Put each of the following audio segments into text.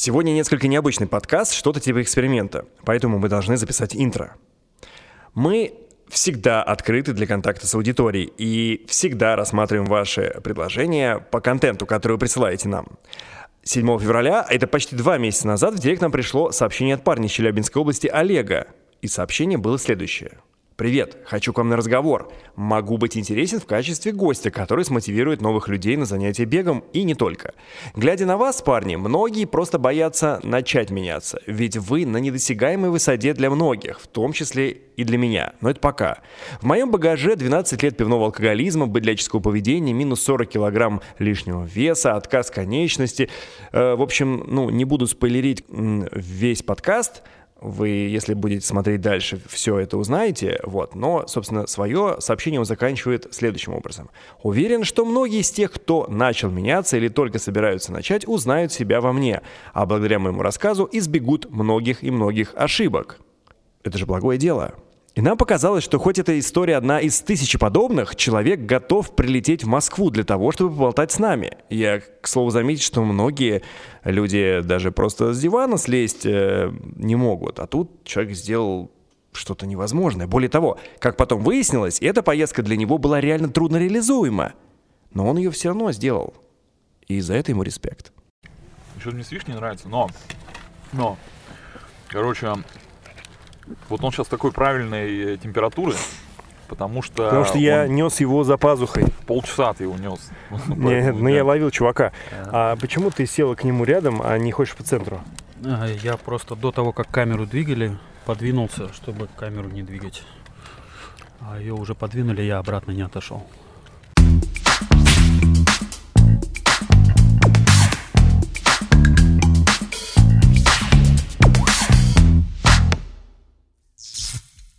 Сегодня несколько необычный подкаст, что-то типа эксперимента, поэтому мы должны записать интро. Мы всегда открыты для контакта с аудиторией и всегда рассматриваем ваши предложения по контенту, который вы присылаете нам. 7 февраля, это почти два месяца назад, в директ нам пришло сообщение от парня из Челябинской области Олега. И сообщение было следующее. Привет, хочу к вам на разговор. Могу быть интересен в качестве гостя, который смотивирует новых людей на занятия бегом и не только. Глядя на вас, парни, многие просто боятся начать меняться, ведь вы на недосягаемой высоте для многих, в том числе и для меня. Но это пока. В моем багаже 12 лет пивного алкоголизма, быдляческого поведения, минус 40 килограмм лишнего веса, отказ конечности. Э, в общем, ну, не буду спойлерить весь подкаст – вы, если будете смотреть дальше, все это узнаете. Вот. Но, собственно, свое сообщение он заканчивает следующим образом. Уверен, что многие из тех, кто начал меняться или только собираются начать, узнают себя во мне, а благодаря моему рассказу избегут многих и многих ошибок. Это же благое дело. И нам показалось, что хоть эта история одна из тысячи подобных, человек готов прилететь в Москву для того, чтобы поболтать с нами. Я, к слову, заметить, что многие люди даже просто с дивана слезть э, не могут. А тут человек сделал что-то невозможное. Более того, как потом выяснилось, эта поездка для него была реально трудно реализуема. Но он ее все равно сделал. И за это ему респект. Еще мне свиш не нравится, но... Но... Короче, вот он сейчас такой правильной э, температуры, потому что... Потому что я нес его за пазухой. Полчаса ты его нес. Нет, ну я ловил чувака. А почему ты села к нему рядом, а не хочешь по центру? Я просто до того, как камеру двигали, подвинулся, чтобы камеру не двигать. А ее уже подвинули, я обратно не отошел.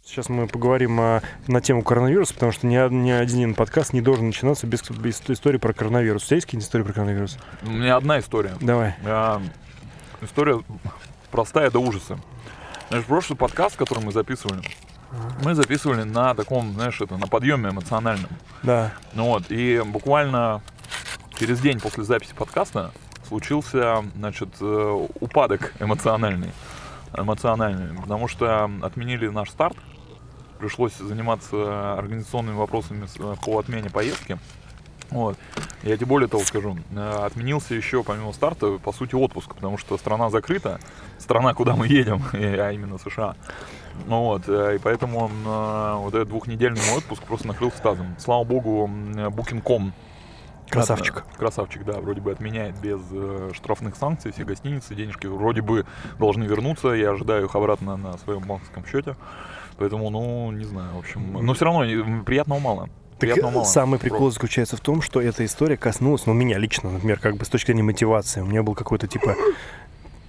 Сейчас мы поговорим о, на тему коронавируса, потому что ни, ни один подкаст не должен начинаться без, без истории про коронавирус. У тебя есть какие-нибудь истории про коронавирус? У меня одна история. Давай. А, история простая до ужаса. Знаешь, прошлый подкаст, который мы записывали, мы записывали на таком, знаешь, это, на подъеме эмоциональном. Да. Ну вот, и буквально через день после записи подкаста случился, значит, э, упадок эмоциональный эмоциональный, потому что отменили наш старт, пришлось заниматься организационными вопросами э, по отмене поездки. Вот. Я тебе более того скажу, э, отменился еще помимо старта, по сути, отпуск, потому что страна закрыта, страна, куда мы едем, а именно США. Ну вот, э, и поэтому вот этот двухнедельный мой отпуск просто накрылся тазом. Слава богу, Booking.com Красавчик. Красавчик, да, вроде бы отменяет без э, штрафных санкций все гостиницы, денежки вроде бы должны вернуться, я ожидаю их обратно на своем банковском счете. Поэтому, ну, не знаю, в общем. Но все равно приятного мало. Так мало. самый прикол заключается в том, что эта история коснулась, ну, меня лично, например, как бы с точки зрения мотивации. У меня был какой-то типа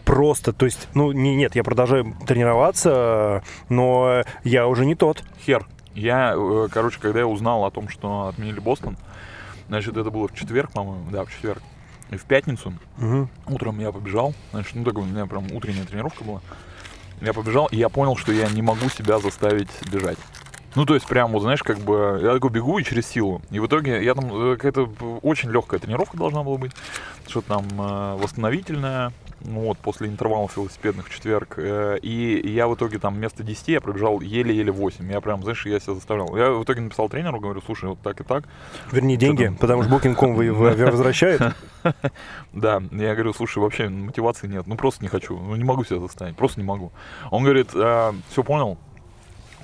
просто, то есть, ну, не, нет, я продолжаю тренироваться, но я уже не тот. Хер. Я, э, короче, когда я узнал о том, что отменили Бостон, значит, это было в четверг, по-моему, да, в четверг. И в пятницу угу. утром я побежал, значит, ну, такой у меня прям утренняя тренировка была. Я побежал, и я понял, что я не могу себя заставить бежать. Ну, то есть, прям, вот, знаешь, как бы, я такой бегу и через силу. И в итоге, я там, э, какая-то очень легкая тренировка должна была быть. Что-то там э, восстановительная, ну, вот, после интервалов велосипедных в четверг. Э, и, я в итоге там вместо 10 я пробежал еле-еле 8. Я прям, знаешь, я себя заставлял. Я в итоге написал тренеру, говорю, слушай, вот так и так. Верни деньги, там... потому что Booking.com возвращает. Да, я говорю, слушай, вообще мотивации нет, ну просто не хочу, ну не могу себя заставить, просто не могу. Он говорит, «А, все понял,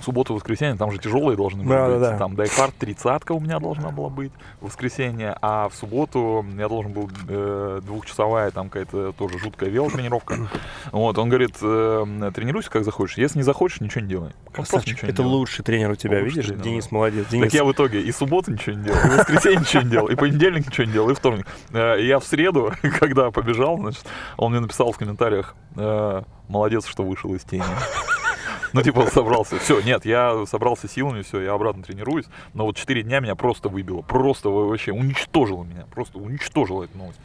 субботу, воскресенье, там же тяжелые должны были да, быть. Да, да. Там Die Hard тридцатка у меня должна была быть в воскресенье, а в субботу я должен был э, двухчасовая там какая-то тоже жуткая велотренировка. вот, он говорит, э, тренируйся как захочешь, если не захочешь, ничего не делай. Красавчик, это делай. лучший тренер у тебя, лучший видишь? Тренер, Денис да. молодец. Денис. Так я в итоге и субботу ничего не делал, и воскресенье ничего не делал, и понедельник ничего не делал, и вторник. Э, я в среду, когда побежал, значит, он мне написал в комментариях, э, молодец, что вышел из тени. Ну, типа, собрался. Все, нет, я собрался силами, все, я обратно тренируюсь. Но вот 4 дня меня просто выбило. Просто вообще уничтожило меня. Просто уничтожило эту новость.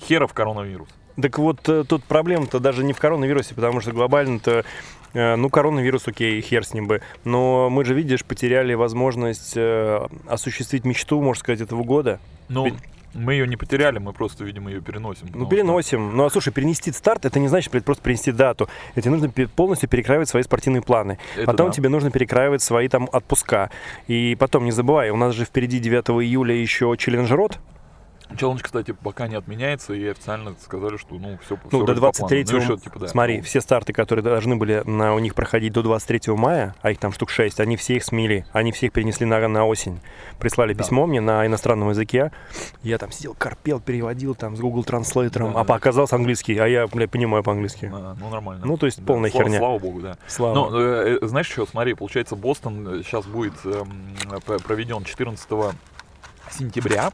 Херов коронавирус. Так вот, э, тут проблема-то даже не в коронавирусе, потому что глобально-то э, ну, коронавирус, окей, хер с ним бы. Но мы же, видишь, потеряли возможность э, осуществить мечту, можно сказать, этого года. Ну, Мы ее не потеряли, мы просто, видимо, ее переносим. Ну, переносим. Ну, а слушай, перенести старт, это не значит просто перенести дату. Это нужно полностью перекраивать свои спортивные планы. Это потом да. тебе нужно перекраивать свои там отпуска. И потом, не забывай, у нас же впереди 9 июля еще челлендж рот. Челлендж, кстати, пока не отменяется, и официально сказали, что, ну, все, Ну, до 23 Ну, еще, типа, да. Смотри, все старты, которые должны были на, у них проходить до 23 мая, а их там штук 6, они все их смели, они все их перенесли на, на осень. Прислали Да. письмо мне на иностранном языке. Я там сидел, корпел, переводил там с Google транслейтером, Да, а да. оказался английский, а я, бля, понимаю по-английски. да, ну, нормально. Ну, то есть Да, полная слава- херня. Слава богу, да. Слава. Ну, э, э, знаешь что, смотри, получается, Бостон сейчас будет эм, п- проведен 14 сентября.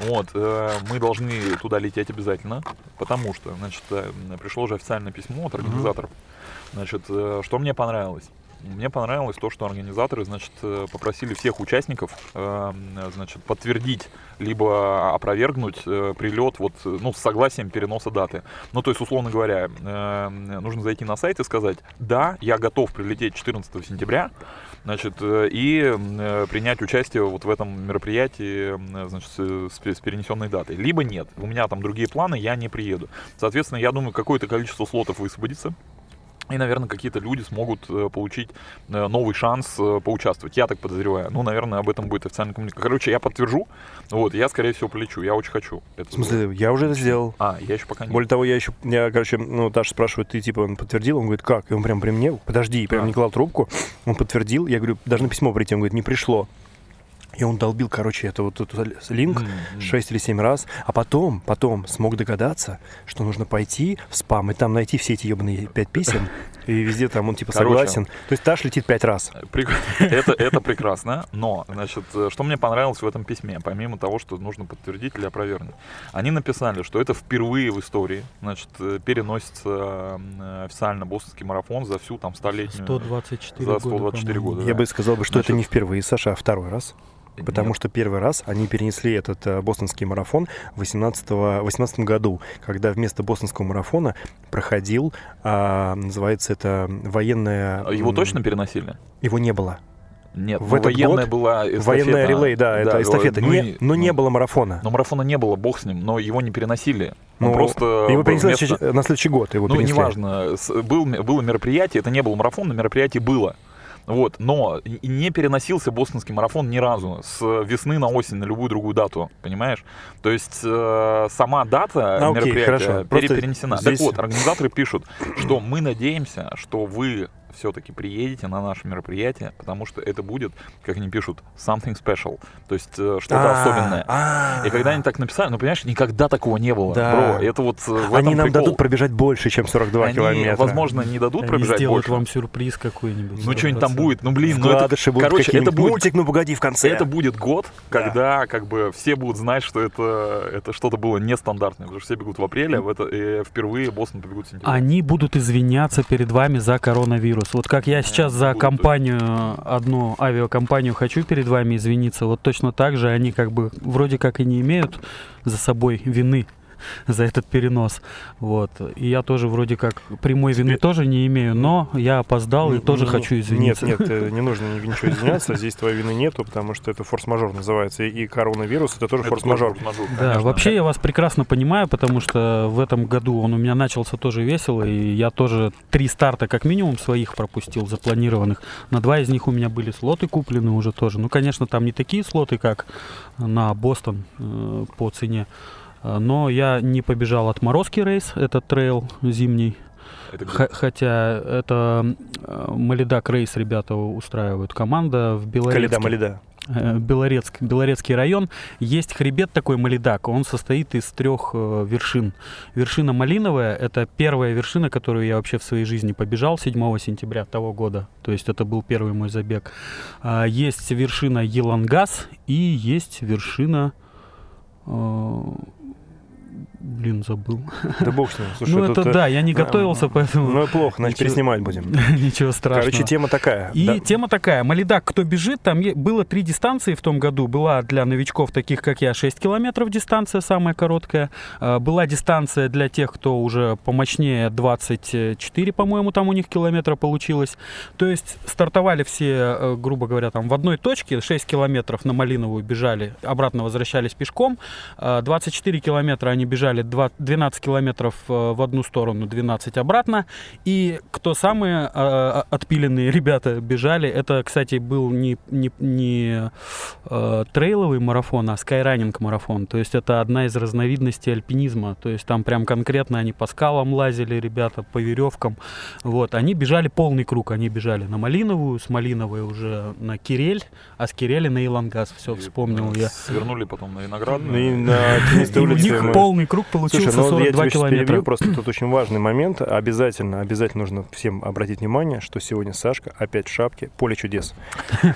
Вот, э, мы должны туда лететь обязательно, потому что, значит, э, пришло же официальное письмо от организаторов. Значит, э, что мне понравилось? Мне понравилось то, что организаторы, значит, э, попросили всех участников, э, значит, подтвердить либо опровергнуть э, прилет вот, э, ну, с согласием переноса даты. Ну, то есть, условно говоря, э, нужно зайти на сайт и сказать, да, я готов прилететь 14 сентября, значит, э, и э, принять участие вот в этом мероприятии, э, значит, с, с пе- с перенесенной датой. Либо нет, у меня там другие планы, я не приеду. Соответственно, я думаю, какое-то количество слотов высвободится. И, наверное, какие-то люди смогут э, получить э, новый шанс э, поучаствовать. Я так подозреваю. Ну, наверное, об этом будет официальная коммуникация. Короче, я подтвержу. Вот, я, скорее всего, полечу. Я очень хочу. Это В смысле, я уже это сделал. А, я еще пока не. Более того, я еще, я, короче, ну, Таша спрашивает, ты, типа, он подтвердил? Он говорит, как? И он прям при мне, подожди, и прям А. не клал трубку. Он подтвердил, я говорю, должно письмо прийти. Он говорит, не пришло. И он долбил, короче, это вот этот линк м. 6 или 7 раз, а потом, потом смог догадаться, что нужно пойти в спам и там найти все эти ебаные 5 писем, и везде там он типа Короче. согласен. То есть Таш летит 5 раз. Прик- Это, это прекрасно, но, значит, э, что мне понравилось в этом письме, помимо того, что нужно подтвердить или опровергнуть, они написали, что это впервые в истории, значит, э, переносится э, официально бостонский марафон за всю там столетнюю... 124 За года, 124 по-моему. года. Я да. бы сказал бы, что это Значит- не впервые, Саша, а второй раз. Потому Нет. что первый раз они перенесли этот э, бостонский марафон в 18 году, когда вместо бостонского марафона проходил, а, называется это военная... А Его точно переносили? Его не было. Нет, В ну, этот военная год была эстафета. Военная релей, да, это о, эстафета. ну Не- но не ну, было марафона. Но марафона не было, бог с ним, но его не переносили. Он Ну, просто Его перенесли на вместо- следующий- на следующий год. Его Ну, перенесли. неважно, был, было мероприятие, это не был марафон, но мероприятие было. Вот, но не переносился бостонский марафон ни разу с весны на осень на любую другую дату, понимаешь? То есть э, сама дата А, окей, мероприятия хорошо. пере- Просто перенесена. здесь- Так вот, организаторы пишут, что мы надеемся, что вы все-таки приедете на наше мероприятие, потому что это будет, как они пишут, something special, то есть э, что-то А, особенное. а. И когда они так написали, ну понимаешь, никогда такого не было, Да. бро. Это вот э, Они нам дадут пробежать больше, чем 42 Они, километра. возможно, не дадут пробежать сделают больше. вам сюрприз какой-нибудь. Ну, что-нибудь там 100%. будет. Ну, блин, ну это, короче, это будет, Мультик, ну погоди, в конце. это будет год, когда как бы все будут знать, что это, это что-то было нестандартное, потому что все бегут в апреле, а в это, впервые Бостон побегут в сентябре. Они будут извиняться перед вами за коронавирус. Вот как я сейчас за компанию, одну авиакомпанию хочу перед вами извиниться, вот точно так же они как бы вроде как и не имеют за собой вины за этот перенос. Вот. И я тоже вроде как прямой вины тоже не имею, но я опоздал и Не- тоже не- хочу извиниться. Нет, нет, э, не нужно ни- ничего извиняться. Здесь твоей вины нету, потому что это форс-мажор называется. И и коронавирус это тоже Это форс-мажор. форс-мажор, Да, вообще я вас прекрасно понимаю, потому что в этом году он у меня начался тоже весело, и я тоже три старта как минимум своих пропустил, запланированных. На два из них у меня были слоты куплены уже тоже. Ну, конечно, там не такие слоты, как на Бостон э, по цене. Э, Но я не побежал отморозки рейс, это трейл зимний. Это хотя это э, Малидак рейс ребята устраивают. Команда в Белорецке. Каледа Малида. Э, Белорецк, Белорецкий район, есть хребет такой Малидак. Он состоит из трех э, вершин. Вершина Малиновая — это первая вершина, которую я вообще в своей жизни побежал 7 сентября того года. То есть это был первый мой забег. А, есть вершина Елангас и есть вершина... э, Блин, забыл. Да бог с ним. Слушай, ну, это э, да, я не готовился, поэтому Ну и плохо, значит, переснимать будем. ничего страшного. Короче, тема такая. И тема такая. Малидак, кто бежит, там было три дистанции в том году. Была для новичков, таких как я, 6 километров дистанция, самая короткая. А, Была дистанция для тех, кто уже помощнее, 24, по-моему, там у них километра получилось. То есть стартовали все, э, грубо говоря, там в одной точке, 6 километров на Малиновую бежали, обратно возвращались пешком. А, 24 километра они бежали, два- 12 километров э, в одну сторону, 12 обратно. И кто самые э, отпиленные ребята бежали, это, кстати, был не, не, не э, трейловый марафон, а скайранинг марафон. То есть это одна из разновидностей альпинизма. То есть там прям конкретно они по скалам лазили, ребята, по веревкам. Вот, они бежали полный круг. Они бежали на Малиновую, с Малиновой уже на Кирель, а с Киреля на Илангаз. Все, вспомнил э, я. Свернули потом на Ну и Виноградную. на Теннистой И у улице них мы- полный круг получился Слушай, ну вот я 42 тебя сейчас километра. перебью, просто тут очень важный момент. Обязательно, обязательно нужно всем обратить внимание, что сегодня Сашка опять в шапке «Поле чудес».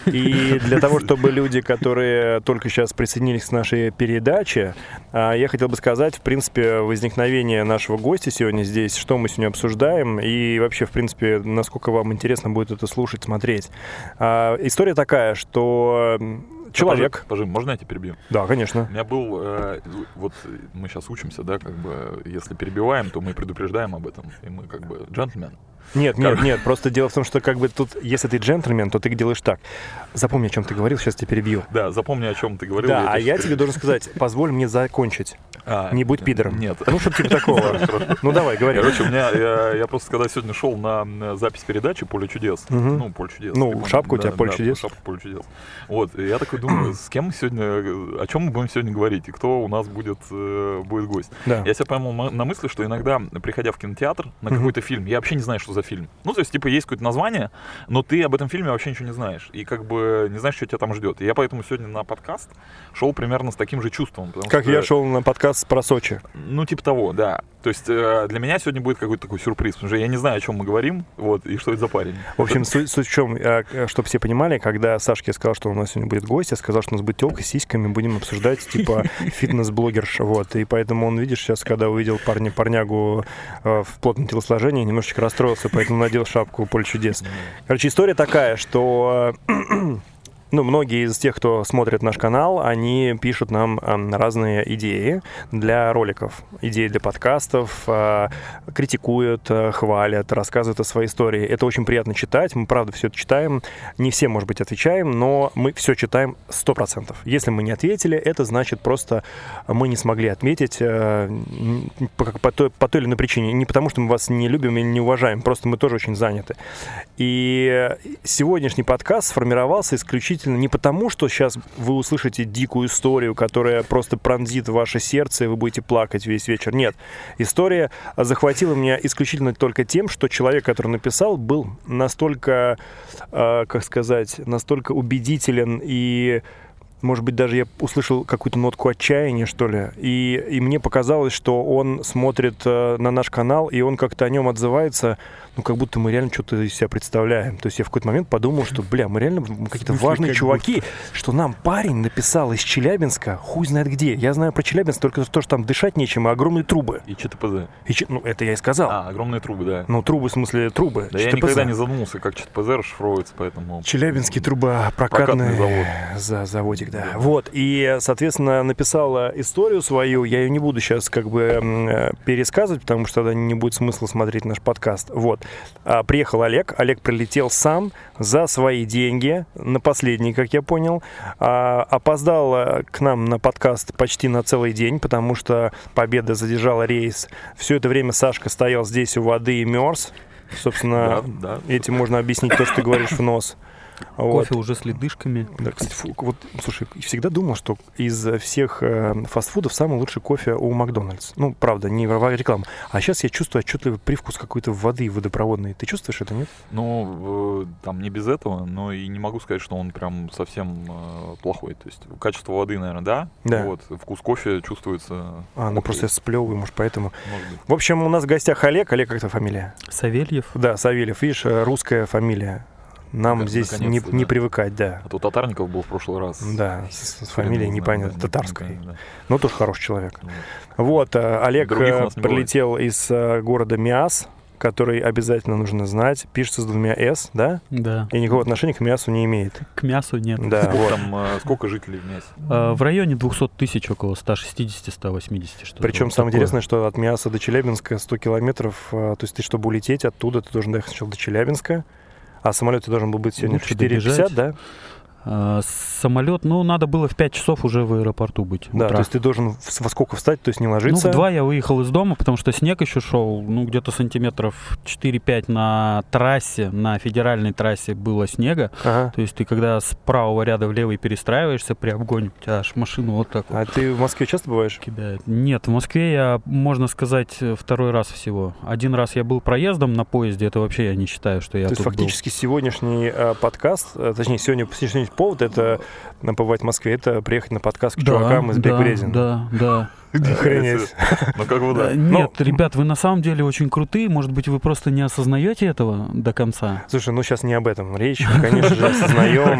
И для того, чтобы люди, которые только сейчас присоединились к нашей передаче, а, я хотел бы сказать, в принципе, возникновение нашего гостя сегодня здесь, что мы сегодня обсуждаем, и вообще, в принципе, насколько вам интересно будет это слушать, смотреть. А, История такая, что человек... Пожи, можно я тебя перебью? Да, конечно. У меня был, э, вот мы сейчас учимся, да, как бы, если перебиваем, то мы предупреждаем об этом, и мы как бы джентльмен. Нет, нет, Кор- нет, просто дело в том, что как бы тут, если ты джентльмен, то ты делаешь так. Запомни, о чем ты говорил, сейчас тебя перебью. Да, запомни, о чем ты говорил. Да, а тебя я тебе должен сказать, позволь мне закончить. А, Не будь пидором. Нет. Ну, что типа такого. Ну, давай, говори. Короче, у меня, я, я просто когда сегодня шел на запись передачи «Поле чудес», ну, «Поле чудес». Ну, шапка у тебя «Поле да, чудес». шапка «Поле чудес». Вот, и я такой думаю, с кем сегодня, о чем мы будем сегодня говорить, и кто у нас будет, э, будет гость. Да. Я себя поймал на мысли, что иногда, приходя в кинотеатр на какой-то фильм, я вообще не знаю, что за фильм. Ну, то есть, типа, есть какое-то название, но ты об этом фильме вообще ничего не знаешь. И как бы не знаешь, что тебя там ждет. И я поэтому сегодня на подкаст шел примерно с таким же чувством. Как что- я шел на подкаст про Сочи. ну, типа того, да. То есть э, для меня сегодня будет какой-то такой сюрприз, потому что я не знаю, о чем мы говорим, вот, и что это за парень. В общем, суть, суть в чем, чтобы все понимали, когда Сашке сказал, что у нас сегодня будет гость, я сказал, что у нас будет телка с сиськами, будем обсуждать, типа, фитнес-блогерша, вот. И поэтому он, видишь, сейчас, когда увидел парня, парнягу э, в плотном телосложении, немножечко расстроился, поэтому надел шапку «Поле чудес». Короче, история такая, что э, ну, многие из тех, кто смотрит наш канал, они пишут нам эм, разные идеи для роликов, идеи для подкастов, э, критикуют, э, хвалят, рассказывают о своей истории. Это очень приятно читать, мы, правда, все это читаем. Не все, может быть, отвечаем, но мы все читаем 100%. Если мы не ответили, это значит просто мы не смогли отметить э, по, по той, по той или иной причине. Не потому, что мы вас не любим или не уважаем, просто мы тоже очень заняты. И сегодняшний подкаст сформировался исключительно не потому, что сейчас вы услышите дикую историю, которая просто пронзит ваше сердце, и вы будете плакать весь вечер. Нет. История захватила меня исключительно только тем, что человек, который написал, был настолько, э, как сказать, настолько убедителен и может быть, даже я услышал какую-то нотку отчаяния, что ли. И, и мне показалось, что он смотрит э, на наш канал, и он как-то о нем отзывается, ну, как будто мы реально что-то из себя представляем. То есть я в какой-то момент подумал, что, бля, мы реально какие-то важные как чуваки, что нам парень написал из Челябинска, хуй знает где. Я знаю про Челябинск только то, что там дышать нечем, и огромные трубы. И ЧТПЗ. И че- ну, это я и сказал. А, огромные трубы, да. Ну, трубы, в смысле, трубы. Да я ЧТПЗ. никогда не задумывался, как ЧТПЗ расшифровывается, поэтому... Челябинский трубопрокатный Прокатный завод. За, заводик, да. Вот, и, соответственно, написала историю свою. Я ее не буду сейчас как бы э, пересказывать, потому что тогда не будет смысла смотреть наш подкаст. Вот. А, приехал Олег. Олег прилетел сам за свои деньги, на последний, как я понял. А, опоздал э, к нам на подкаст почти на целый день, потому что Победа задержала рейс. Все это время Сашка стоял здесь у воды и мерз. Собственно, Да, да. Этим можно объяснить то, что ты говоришь в нос. Вот. Кофе уже с ледышками. Да, кстати, фу, вот, слушай, всегда думал, что из всех э, фастфудов самый лучший кофе у Макдональдс. Ну, правда, не в реклама. А сейчас я чувствую отчетливый привкус какой-то воды водопроводной. Ты чувствуешь это, нет? Ну, э, там не без этого, но и не могу сказать, что он прям совсем э, плохой. То есть качество воды, наверное, да. Да. Вот, вкус кофе чувствуется. А, ну окей, просто я сплевываю, может, поэтому. может быть. В общем, у нас в гостях Олег. Олег, как то фамилия? Савельев. Да, Савельев. Видишь, э, русская фамилия. Нам Наконец- здесь не, да. привыкать, да. А то Татарников был в прошлый раз. Да, с, с фамилией непонятно, татарской. да. Но тоже хороший человек. Вот. Вот, э, Олег э, прилетел из э, города Миас, который обязательно нужно знать. Пишется с двумя «с», да? Да. И никакого отношения к Миасу не имеет. К мясу нет. Да, Сколько вот. там, э, сколько жителей в Мясе? Э, В районе 200 тысяч, около 160-180, что Причем самое интересное, что от Миаса до Челябинска 100 километров. э, То есть ты, чтобы улететь оттуда, ты должен доехать сначала до Челябинска. А самолет должен был быть сегодня в Лучше 4.50, добежать. да? Самолет, ну, надо было в 5 часов уже в аэропорту быть. Да, утра. то есть ты должен во сколько встать, то есть не Ну, ложиться. в два я выехал из дома, потому что снег еще шел, ну, где-то сантиметров 4-5 на трассе, на федеральной трассе было снега. Ага. То есть ты когда с правого ряда в левый перестраиваешься при обгоне, у тебя аж машину вот так вот А ты в Москве часто бываешь? кидает. Нет, в Москве я, можно сказать, второй раз всего. Один раз я был проездом на поезде, это вообще я не считаю, что я То есть тут был. фактически сегодняшний э, подкаст, э, точнее, сегодня сегодняшний повод это э, побывать в Москве, это приехать на подкаст к Да, чувакам из да. Да, да. Охренеть. Ну как бы да. Э, Нет, ребят, вы на самом деле очень крутые. Может быть, вы просто не осознаете этого до конца. Слушай, ну сейчас не об этом речь, конечно же, осознаем.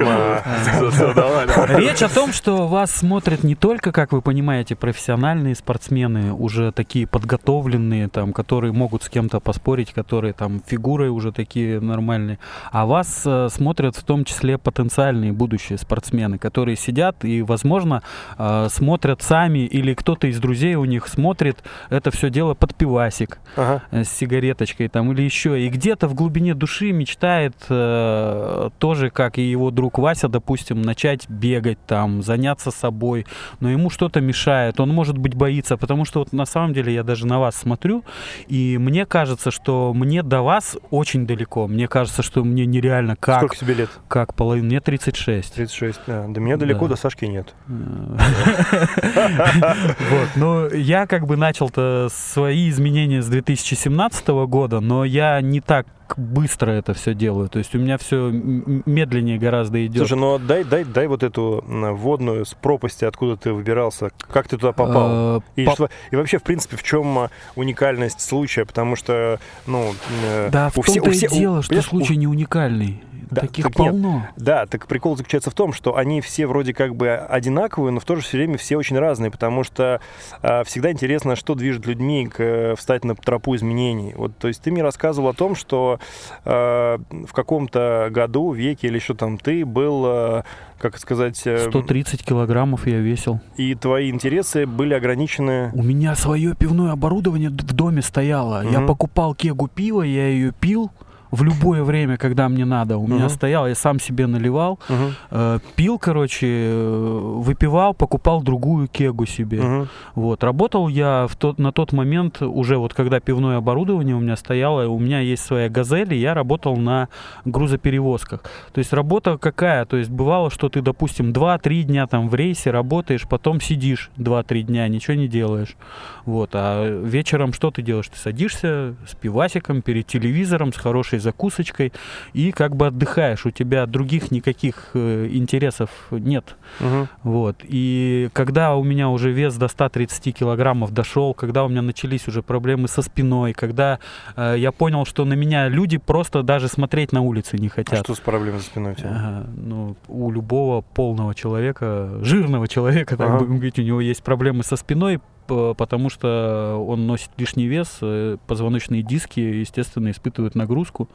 давай. Речь о том, что вас смотрят не только, как вы понимаете, профессиональные спортсмены, уже такие подготовленные, там, которые могут с кем-то поспорить, которые там фигурой уже такие нормальные, а вас э, смотрят в том числе потенциальные будущие спортсмены, которые сидят и, возможно, э, смотрят сами или кто-то из друзей у них смотрит это все дело под пивасик Ага. э, с сигареточкой там или еще. И где-то в глубине души мечтает э, тоже, как и его друг Вася, допустим, начать бегать там, заняться собой. Но ему что-то мешает, он, может быть, боится, потому что вот на самом деле я даже на вас смотрю, и мне кажется, что мне до вас очень далеко. Мне кажется, что мне нереально как, Сколько тебе лет? как половина. Мне 36. 36. Да. До меня далеко, Да. до Сашки нет. Вот, ну, я как бы начал-то свои изменения с 2017 года, но я не так быстро это все делаю. То есть у меня все медленнее гораздо идет. Слушай, ну дай, дай, дай вот эту водную с пропасти, откуда ты выбирался, как ты туда попал. Э, И, по- что- и вообще, в принципе, в чем а, уникальность случая? Потому что, ну, э, Да, в у все- том-то у все- и у- дело, что случай не уникальный. Да, Таких так нет. полно. Да, так прикол заключается в том, что они все вроде как бы одинаковые, но в то же время все очень разные, потому что а, всегда интересно, что движет людьми к, э, встать на тропу изменений. Вот, то есть ты мне рассказывал о том, что а, в каком-то году, веке или что там ты был, а, как сказать, э, 130 килограммов я весил. и твои интересы были ограничены. У меня свое пивное оборудование в доме стояло. Я Мгм. покупал кегу пива, я ее пил в любое время, когда мне надо. У меня Мгм. стоял, я сам себе наливал. Мгм, Э, пил, короче, э, выпивал, покупал другую кегу себе. мгм. Вот, работал я в тот, на тот момент, уже вот когда пивное оборудование у меня стояло, у меня есть своя газель, и я работал на грузоперевозках. То есть работа какая? То есть бывало, что ты, допустим, 2-3 дня там в рейсе работаешь, потом сидишь 2-3 дня, ничего не делаешь. Вот, а вечером что ты делаешь? Ты садишься с пивасиком перед телевизором, с хорошей закусочкой и как бы отдыхаешь. У тебя других никаких э, интересов нет. Мгм. Вот. И когда у меня уже вес до 130 килограммов дошел, когда у меня начались уже проблемы со спиной, когда э, я понял, что на меня люди просто даже смотреть на улице не А хотят. что с проблемой за спиной у тебя? Ага, ну, у любого полного человека, жирного человека, так Ага. будем говорить, у него есть проблемы со спиной, потому что он носит лишний вес, э, позвоночные диски, естественно, испытывают нагрузку.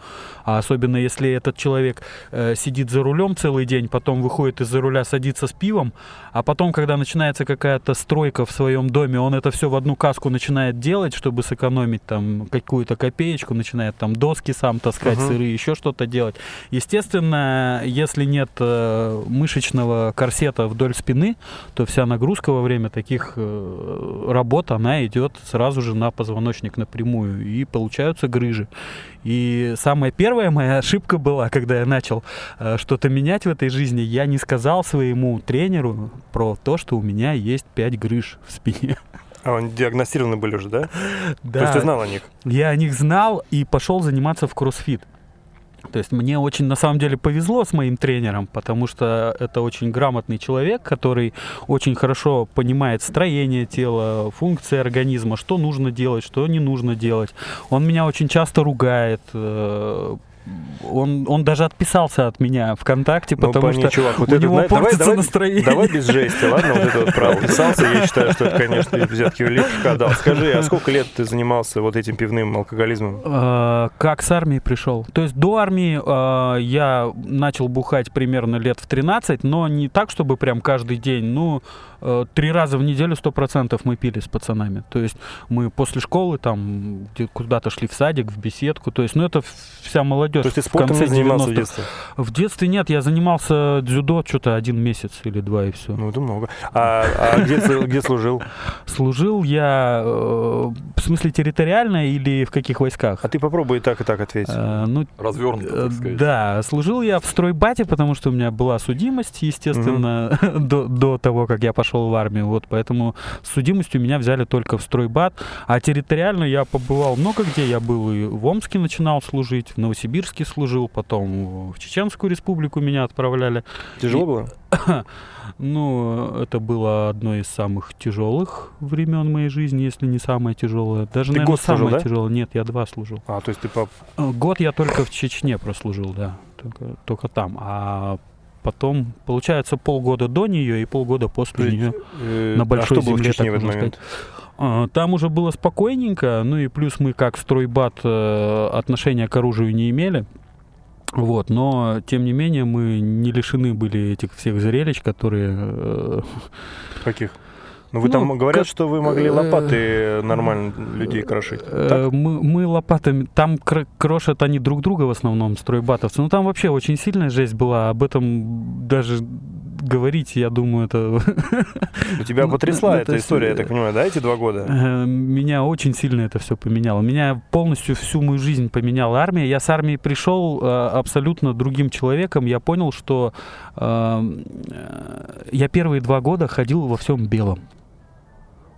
А особенно если этот человек э, сидит за рулем целый день, потом выходит из-за руля, садится с пивом, а потом, когда начинается какая-то стройка в своем доме, он это все в одну каску начинает делать, чтобы сэкономить там какую-то копеечку, начинает там доски сам таскать, Мгм. сыры, еще что-то делать. Естественно, если нет э, мышечного корсета вдоль спины, то вся нагрузка во время таких э, работ, она идет сразу же на позвоночник напрямую, и получаются грыжи. И самая первая моя ошибка была, когда я начал э, что-то менять в этой жизни, я не сказал своему тренеру про то, что у меня есть 5 грыж в спине. А, они диагностированы были уже, да? Да. То есть ты знал о них? Я о них знал и пошел заниматься в кроссфит. То есть мне очень на самом деле повезло с моим тренером, потому что это очень грамотный человек, который очень хорошо понимает строение тела, функции организма, что нужно делать, что не нужно делать. Он меня очень часто ругает, э, он, он даже отписался от меня ВКонтакте, Ну, потому пойми, что чувак, вот у это, него давай- портится давай- настроение. Давай без жести, ладно? Вот это вот про отписался, я считаю, что это, конечно, взятки легко дал. Скажи, а сколько лет ты занимался вот этим пивным алкоголизмом? Э, Как с армии пришел? То есть до армии э, я начал бухать примерно лет в 13, но не так, чтобы прям каждый день. Ну, э, три раза в неделю 100% мы пили с пацанами. То есть мы после школы там куда-то шли в садик, в беседку. То есть, ну, это вся молодежь То есть ты в спортом конце не занимался в 90-х. детстве? В детстве нет, я занимался дзюдо что-то один месяц или два и все. Ну, это много. А, а где, где служил? Служил я, э, в смысле территориально или в каких войсках? А ты попробуй и так, и так ответить. Э, ну, Развернуто, Э, так сказать. Да, служил я в стройбате, потому что у меня была судимость, естественно, до, до того, как я пошел в армию. Вот, поэтому с судимостью меня взяли только в стройбат. А территориально я побывал много где. Я был и в Омске начинал служить, в Новосибирске служил, потом в Чеченскую республику меня отправляли. Тяжело было? Ну, это было одно из самых тяжелых времен моей жизни, если не самое тяжелое. Даже, Ты наверное, год служил, самое да? тяжелое. Нет, я два служил. А, то есть ты по... Э, Год я только в Чечне прослужил, да, только, только там. А потом, получается, полгода до нее и полгода после нее. э, на а большой что было в Чечне так в этот момент? А, Там уже было спокойненько, ну и плюс мы как стройбат э, отношения к оружию не имели. Вот, но тем не менее мы не лишены были этих всех зрелищ, которые э, Каких? Ну, вы Ну, там говорят, как- что вы могли э, лопаты нормально людей крошить. Так? Мы, мы лопатами... Там кр- крошат они друг друга в основном, стройбатовцы. Ну, там вообще очень сильная жесть была. Об этом даже говорить, я думаю, это... У тебя ну, потрясла это эта история, я с- так понимаю, да, эти два года? Э, Меня очень сильно это все поменяло. Меня полностью всю мою жизнь поменяла армия. Я с армии пришел э, абсолютно другим человеком. Я понял, что э, э, я первые два года ходил во всем белом.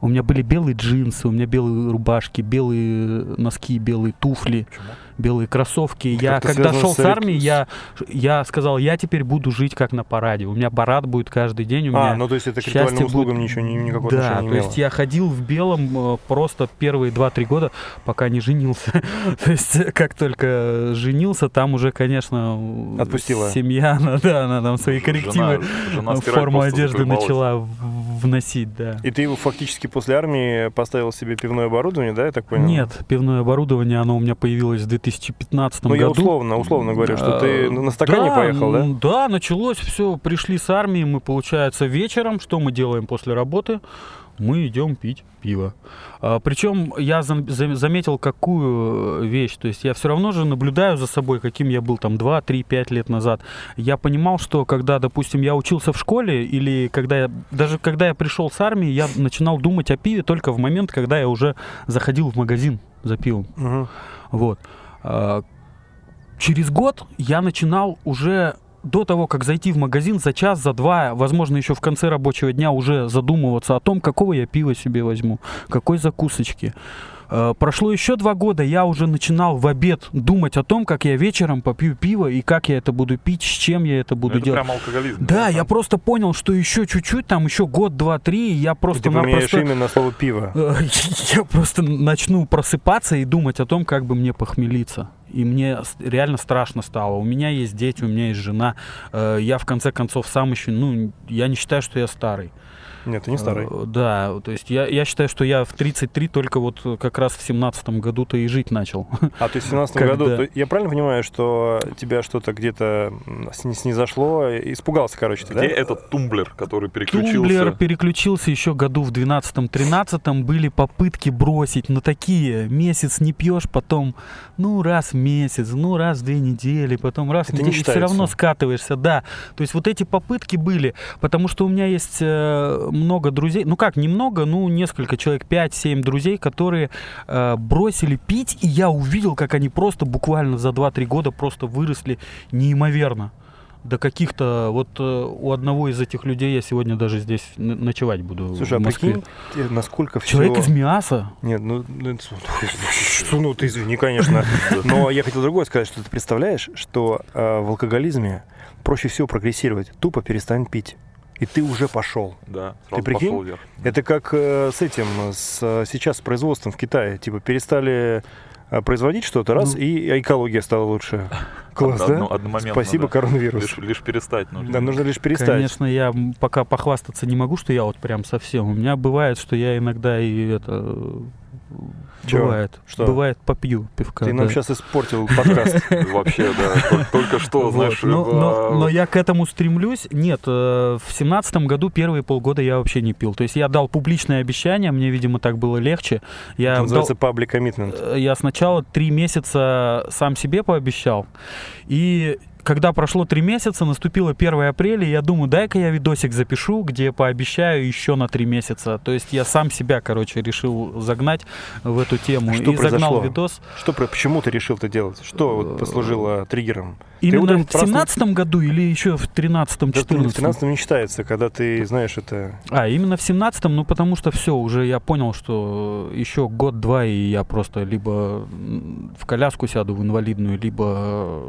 У меня были белые джинсы, у меня белые рубашки, белые носки, белые туфли, Почему? Белые кроссовки. Я как-то когда связано шел с с армии, я, я сказал, я теперь буду жить как на параде. У меня парад будет каждый день. У меня А, ну то есть это к ритуальным услугам будет- ничего, ни- никакого да, отношения то не имело? есть я ходил в белом э, просто первые 2-3 года, пока не женился. то есть как только женился, там уже, конечно, Отпустила. семья, она, да, она там свои Жена- коррективы жена стирать форму одежды начала вносить, да. И ты фактически после армии поставил себе пивное оборудование, да, я так понял? Нет, пивное оборудование, оно у меня появилось в 2015 Ну, году. я условно, условно говорю, что ты на стакане да, поехал, да? Да, началось все. Пришли с армии, мы, получается, вечером. Что мы делаем после работы? Мы идем пить пиво. А, причем я зам- зам- заметил какую э, вещь. То есть я все равно же наблюдаю за собой, каким я был там 2, 3, 5 лет назад. Я понимал, что когда, допустим, я учился в школе, или когда я, даже когда я пришел с армии, я начинал думать о пиве только в момент, когда я уже заходил в магазин за пивом. Мгм. Вот. А, Через год я начинал уже до того, как зайти в магазин за час, за два, возможно, еще в конце рабочего дня уже задумываться о том, какого я пива себе возьму, какой закусочки. Э, Прошло еще два года, я уже начинал в обед думать о том, как я вечером попью пиво и как я это буду пить, с чем я это буду это делать. прям алкоголизм. Да, я Там просто понял, что еще чуть-чуть, там еще год, два, три, и я И ты поменяешь имя на слово пиво. Я просто начну просыпаться и думать о том, как бы мне похмелиться. И мне реально страшно стало. У меня есть дети, у меня есть жена. Э, Я в конце концов сам еще, ну, я не считаю, что я старый. Нет, ты не старый. Э, Да, то есть я, я считаю, что я в 33 только вот как раз в 17 году-то и жить начал. А то есть в 17 Когда? году, то- я правильно понимаю, что тебя что-то где-то снизошло, испугался, короче, ты, да? Где этот тумблер, который переключился? Тумблер переключился еще году в 12-13. Были попытки бросить, но такие. Месяц не пьешь, потом, ну, раз в месяц, ну, раз в две недели, потом раз в не неделю. И все равно скатываешься, да. То есть вот эти попытки были, потому что у меня есть э, много друзей, ну как, немного, ну, несколько человек, 5-7 друзей, которые э, бросили пить, и я увидел, как они просто буквально за 2-3 года просто выросли неимоверно до каких-то... Вот э, у одного из этих людей я сегодня даже здесь ночевать буду Слушай, а в Москве. прикинь, те- насколько все... Человек из Миаса. Нет, ну, ну, что, ну ты извини, конечно. Но я хотел другое сказать, что ты представляешь, что э, в алкоголизме проще всего прогрессировать. Тупо перестань пить. И ты уже пошел. Да, сразу прикинь? пошел вверх. Это как э, с этим, с, э, сейчас с производством в Китае. Типа перестали а, производить что-то, раз, Ну. и экология стала лучше. Класс, Одно- да? одномоментно, Спасибо, да. коронавирус. Лишь, лишь перестать нужно. Да, нужно лишь перестать. Конечно, я пока похвастаться не могу, что я вот прям совсем. У меня бывает, что я иногда и это... Чего? Бывает. Что? Бывает, попью пивка. Ты нам да. сейчас испортил подкаст. Вообще, да. тол- Только что, знаешь, но, в- но- я к этому стремлюсь. Нет, э, в семнадцатом году первые полгода я вообще не пил. То есть я дал публичное обещание, мне, видимо, так было легче. Я, Это называется public commitment. э, я сначала три месяца сам себе пообещал. И когда прошло три месяца, наступило 1 апреля, и я думаю, дай-ка я видосик запишу, где пообещаю еще на три месяца. То есть я сам себя, короче, решил загнать в эту тему. Что и произошло? загнал видос. Что, про- почему ты решил это делать? Что вот послужило триггером? Именно в проснулся- семнадцатом году или еще в тринадцатом, Да, В четырнадцатом? 13 не считается, когда ты знаешь это... А, именно в семнадцатом, ну потому что все, уже я понял, что еще год-два, и я просто либо в коляску сяду в инвалидную, либо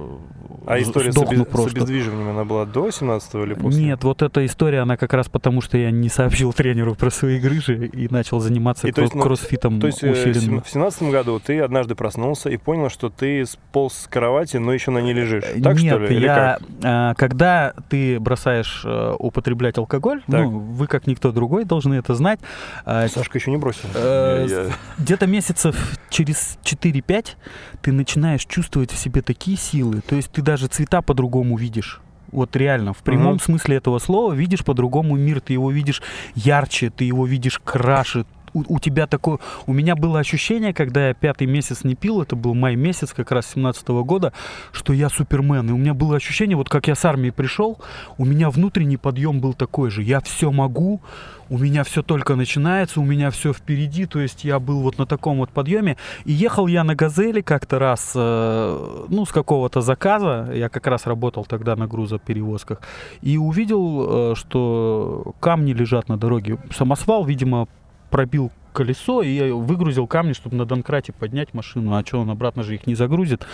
А э, история с, обез- с просто. обездвиживанием, она была до 17 или после? Нет, вот эта история, она как раз потому, что я не сообщил тренеру про свои грыжи и начал заниматься И то есть, ну, кроссфитом То есть э, усиленно. в 17 году ты однажды проснулся и понял, что ты сполз с кровати, но еще на ней лежишь. Так Нет, что ли? Или я, как? а, когда ты бросаешь э, употреблять алкоголь, Так. ну, вы как никто другой должны это знать. а, Сашка еще не бросил. э, где-то месяцев через 4-5 ты начинаешь чувствовать в себе такие силы. То есть ты даже цвета по-другому видишь. Вот реально, в прямом Мгм. смысле этого слова видишь по-другому мир, ты его видишь ярче, ты его видишь краше. У, у тебя такое... У меня было ощущение, когда я пятый месяц не пил, это был май месяц как раз 17 года, что я супермен. И у меня было ощущение, вот как я с армии пришел, у меня внутренний подъем был такой же. Я все могу, у меня все только начинается, у меня все впереди, то есть я был вот на таком вот подъеме. И ехал я на «Газели» как-то раз, э, ну, с какого-то заказа, я как раз работал тогда на грузоперевозках, и увидел, э, что камни лежат на дороге. Самосвал, видимо, пробил колесо и выгрузил камни, чтобы на Донкрате поднять машину, а что он обратно же их не загрузит.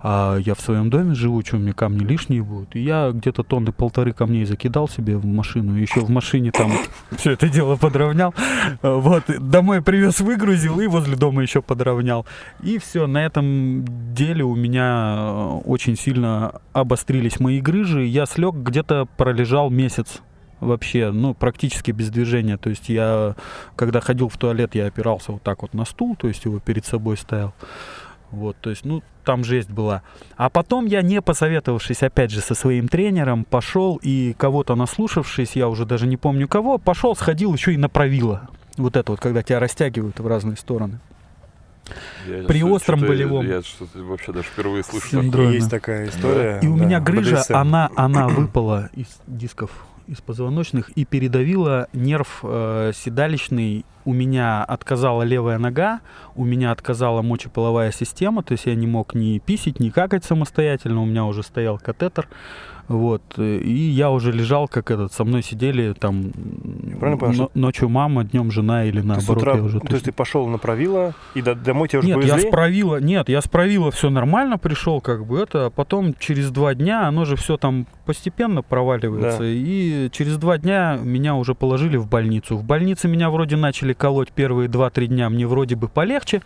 А я в своем доме живу, что мне камни лишние будут. И я где-то тонны полторы камней закидал себе в машину. Еще в машине там все это дело подровнял. Вот, домой привез, выгрузил и возле дома еще подровнял. И все, на этом деле у меня э, очень сильно обострились мои грыжи. Я слег, где-то пролежал месяц вообще, ну, практически без движения. То есть я, когда ходил в туалет, я опирался вот так вот на стул, то есть его перед собой ставил. Вот, то есть, ну, там жесть была. А потом я, не посоветовавшись, опять же, со своим тренером, пошел и кого-то наслушавшись, я уже даже не помню кого, пошел, сходил еще и на правило. Вот это вот, когда тебя растягивают в разные стороны. я При остром что-то- болевом. Я что-то вообще даже впервые слышу. Есть такая история. И у да, меня грыжа, BDSM. она, она выпала из дисков, из позвоночных и передавила нерв э, седалищный. У меня отказала левая нога, у меня отказала мочеполовая система, то есть я не мог ни писить, ни какать самостоятельно, у меня уже стоял катетер. Вот, э, и я уже лежал, как этот, со мной сидели там правильно понял, но- ночью мама, днем жена или наоборот, утра- я уже то есть точно- ты пошел на правило, и до- домой тебя уже нет, я повезли? справила, нет, я справила все нормально, пришел как бы это, а потом через два дня, оно же все там постепенно проваливается, Да. и через два дня меня уже положили в больницу. В больнице меня вроде начали колоть первые два-три дня, мне вроде бы полегче,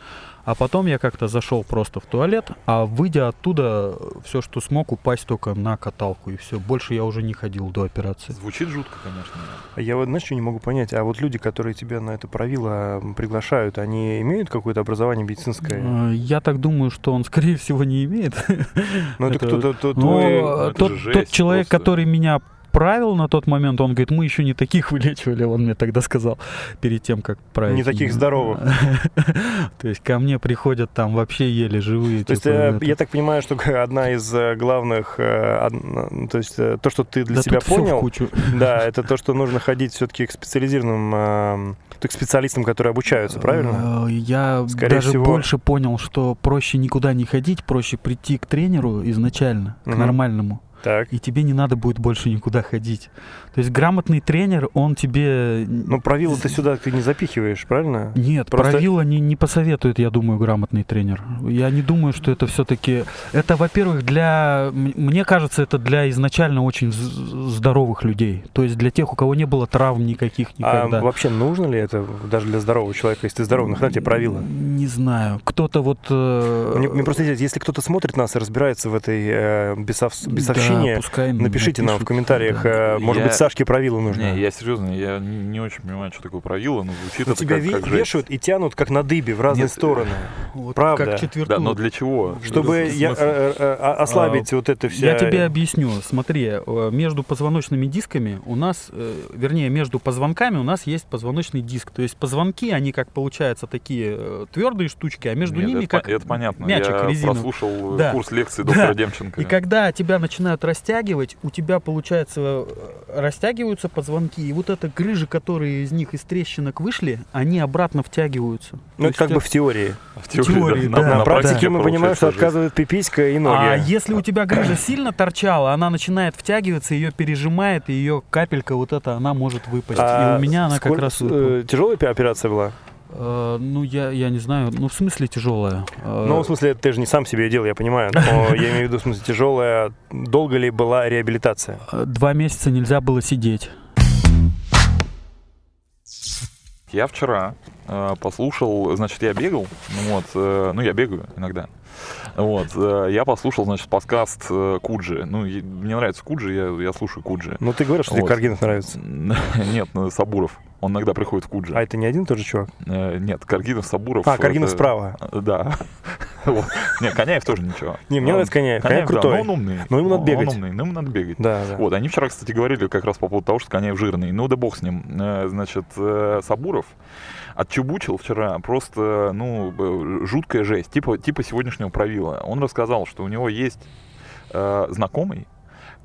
а потом я как-то зашел просто в туалет, а выйдя оттуда, все, что смог, упасть только на каталку, и все, больше я уже не ходил до операции. Звучит жутко, конечно. А Я вот, знаешь, что не могу понять, а вот люди, которые тебя на это правило приглашают, они имеют какое-то образование медицинское? Э, Я так думаю, что он, скорее всего, не имеет. Ну, это кто-то, Но тот, человек, который меня правил на тот момент, он говорит, мы еще не таких вылечивали, он мне тогда сказал, перед тем, как править. Не таких здоровых. То есть ко мне приходят там вообще еле живые. То есть, типа, э, я так понимаю, что одна из э, главных, э, то есть то, что ты для себя понял, да, это то, что нужно ходить все-таки к специализированным, к специалистам, которые обучаются, правильно? Я Скорее даже всего- больше понял, что проще никуда не ходить, проще прийти к тренеру изначально, к нормальному. Так. и тебе не надо будет больше никуда ходить. То есть грамотный тренер, он тебе... Ну, правила ты сюда ты не запихиваешь, правильно? Нет, Просто- правила не, не посоветует, я думаю, грамотный тренер. Я не думаю, что это все-таки... Это, во-первых, для... Мне кажется, это для изначально очень здоровых людей. То есть для тех, у кого не было травм никаких А никогда. вообще нужно ли это даже для здорового человека, если ты здоровый, нахрена тебе правила? Не знаю. Кто-то вот... э, Мне, мне просто интересно, если кто-то смотрит нас и разбирается в этой э, бесов- бесовщине, да, пускай напишите нам в комментариях, да. э, может Я- быть, Сашке правила нужно. Не, я серьезно, я не, не очень понимаю, что такое правило, но звучит Ну, это тебя как, ви- как вешают и тянут, как на дыбе, в разные Нет, стороны. Вот правда. Как Да, четвертух. но для чего? Чтобы я, э, э, э, ослабить вот это все. Я тебе объясню. Смотри, э, между позвоночными дисками у нас, э, вернее, между позвонками у нас есть позвоночный диск. То есть позвонки, они как получаются такие э, твердые штучки, а между Нет, ними это, как по- это понятно. мячик я резиновый. прослушал э, Да. курс лекций Да. доктора Демченко. И когда тебя начинают растягивать, у тебя, получается, э, растягиваются позвонки, и вот это грыжи, которые из них из трещинок вышли, они обратно втягиваются. Ну, То это как бы в теории. В теории, теории, да, да. На, да, практике мы понимаем, что жесть. отказывает пиписька и ноги. А если у тебя грыжа сильно торчала, она начинает втягиваться, ее пережимает, и ее капелька вот эта, она может выпасть. А и у меня она как сколько- раз выпала. э, тяжелая пи- операция была? Э, ну, я, я не знаю, ну, в смысле тяжелая. Э, Ну, в смысле, ты же не сам себе делал, я понимаю. Но я имею в виду, в смысле, тяжелая. Долго ли была реабилитация? э, Два месяца нельзя было сидеть. Я вчера э, послушал, значит, я бегал, ну вот, э, ну я бегаю иногда. Вот, э, я послушал, значит, подкаст э, Куджи. Ну, мне нравится Куджи, я, я слушаю Куджи. Ну, ты говоришь, что тебе Вот. Каргинов нравится. Нет, ну, Сабуров. Он иногда приходит в Куджи. А это не один и тот же чувак? Э, Нет, Каргинов, Сабуров. А, Каргинов это- справа. Да. Нет, Коняев тоже ничего. Не, мне нравится Коняев. Коняев крутой. но он умный. Но ему надо бегать. Он умный, но ему надо бегать. Да. Вот, они вчера, кстати, говорили как раз по поводу того, что Коняев жирный. Ну да бог с ним. Э, Значит, э, Сабуров отчебучил вчера просто, ну, жуткая жесть, типа, типа сегодняшнего правила. Он рассказал, что у него есть э, знакомый,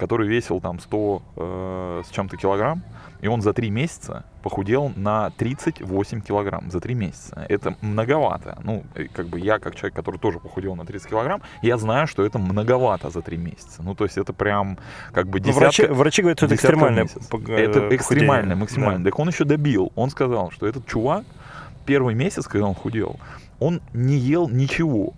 который весил там 100 э, с чем-то килограмм, и он за три месяца похудел на 38 килограмм за три месяца. Это многовато. Ну, э, как бы я, как человек, который тоже похудел на 30 килограмм, я знаю, что это многовато за три месяца. Ну, то есть это прям как бы десятка... врачи, врачи говорят, что это экстремальное э, Это экстремально, похудение. максимально. Так он еще добил. Он сказал, что этот чувак первый месяц, когда он худел, он не ел ничего.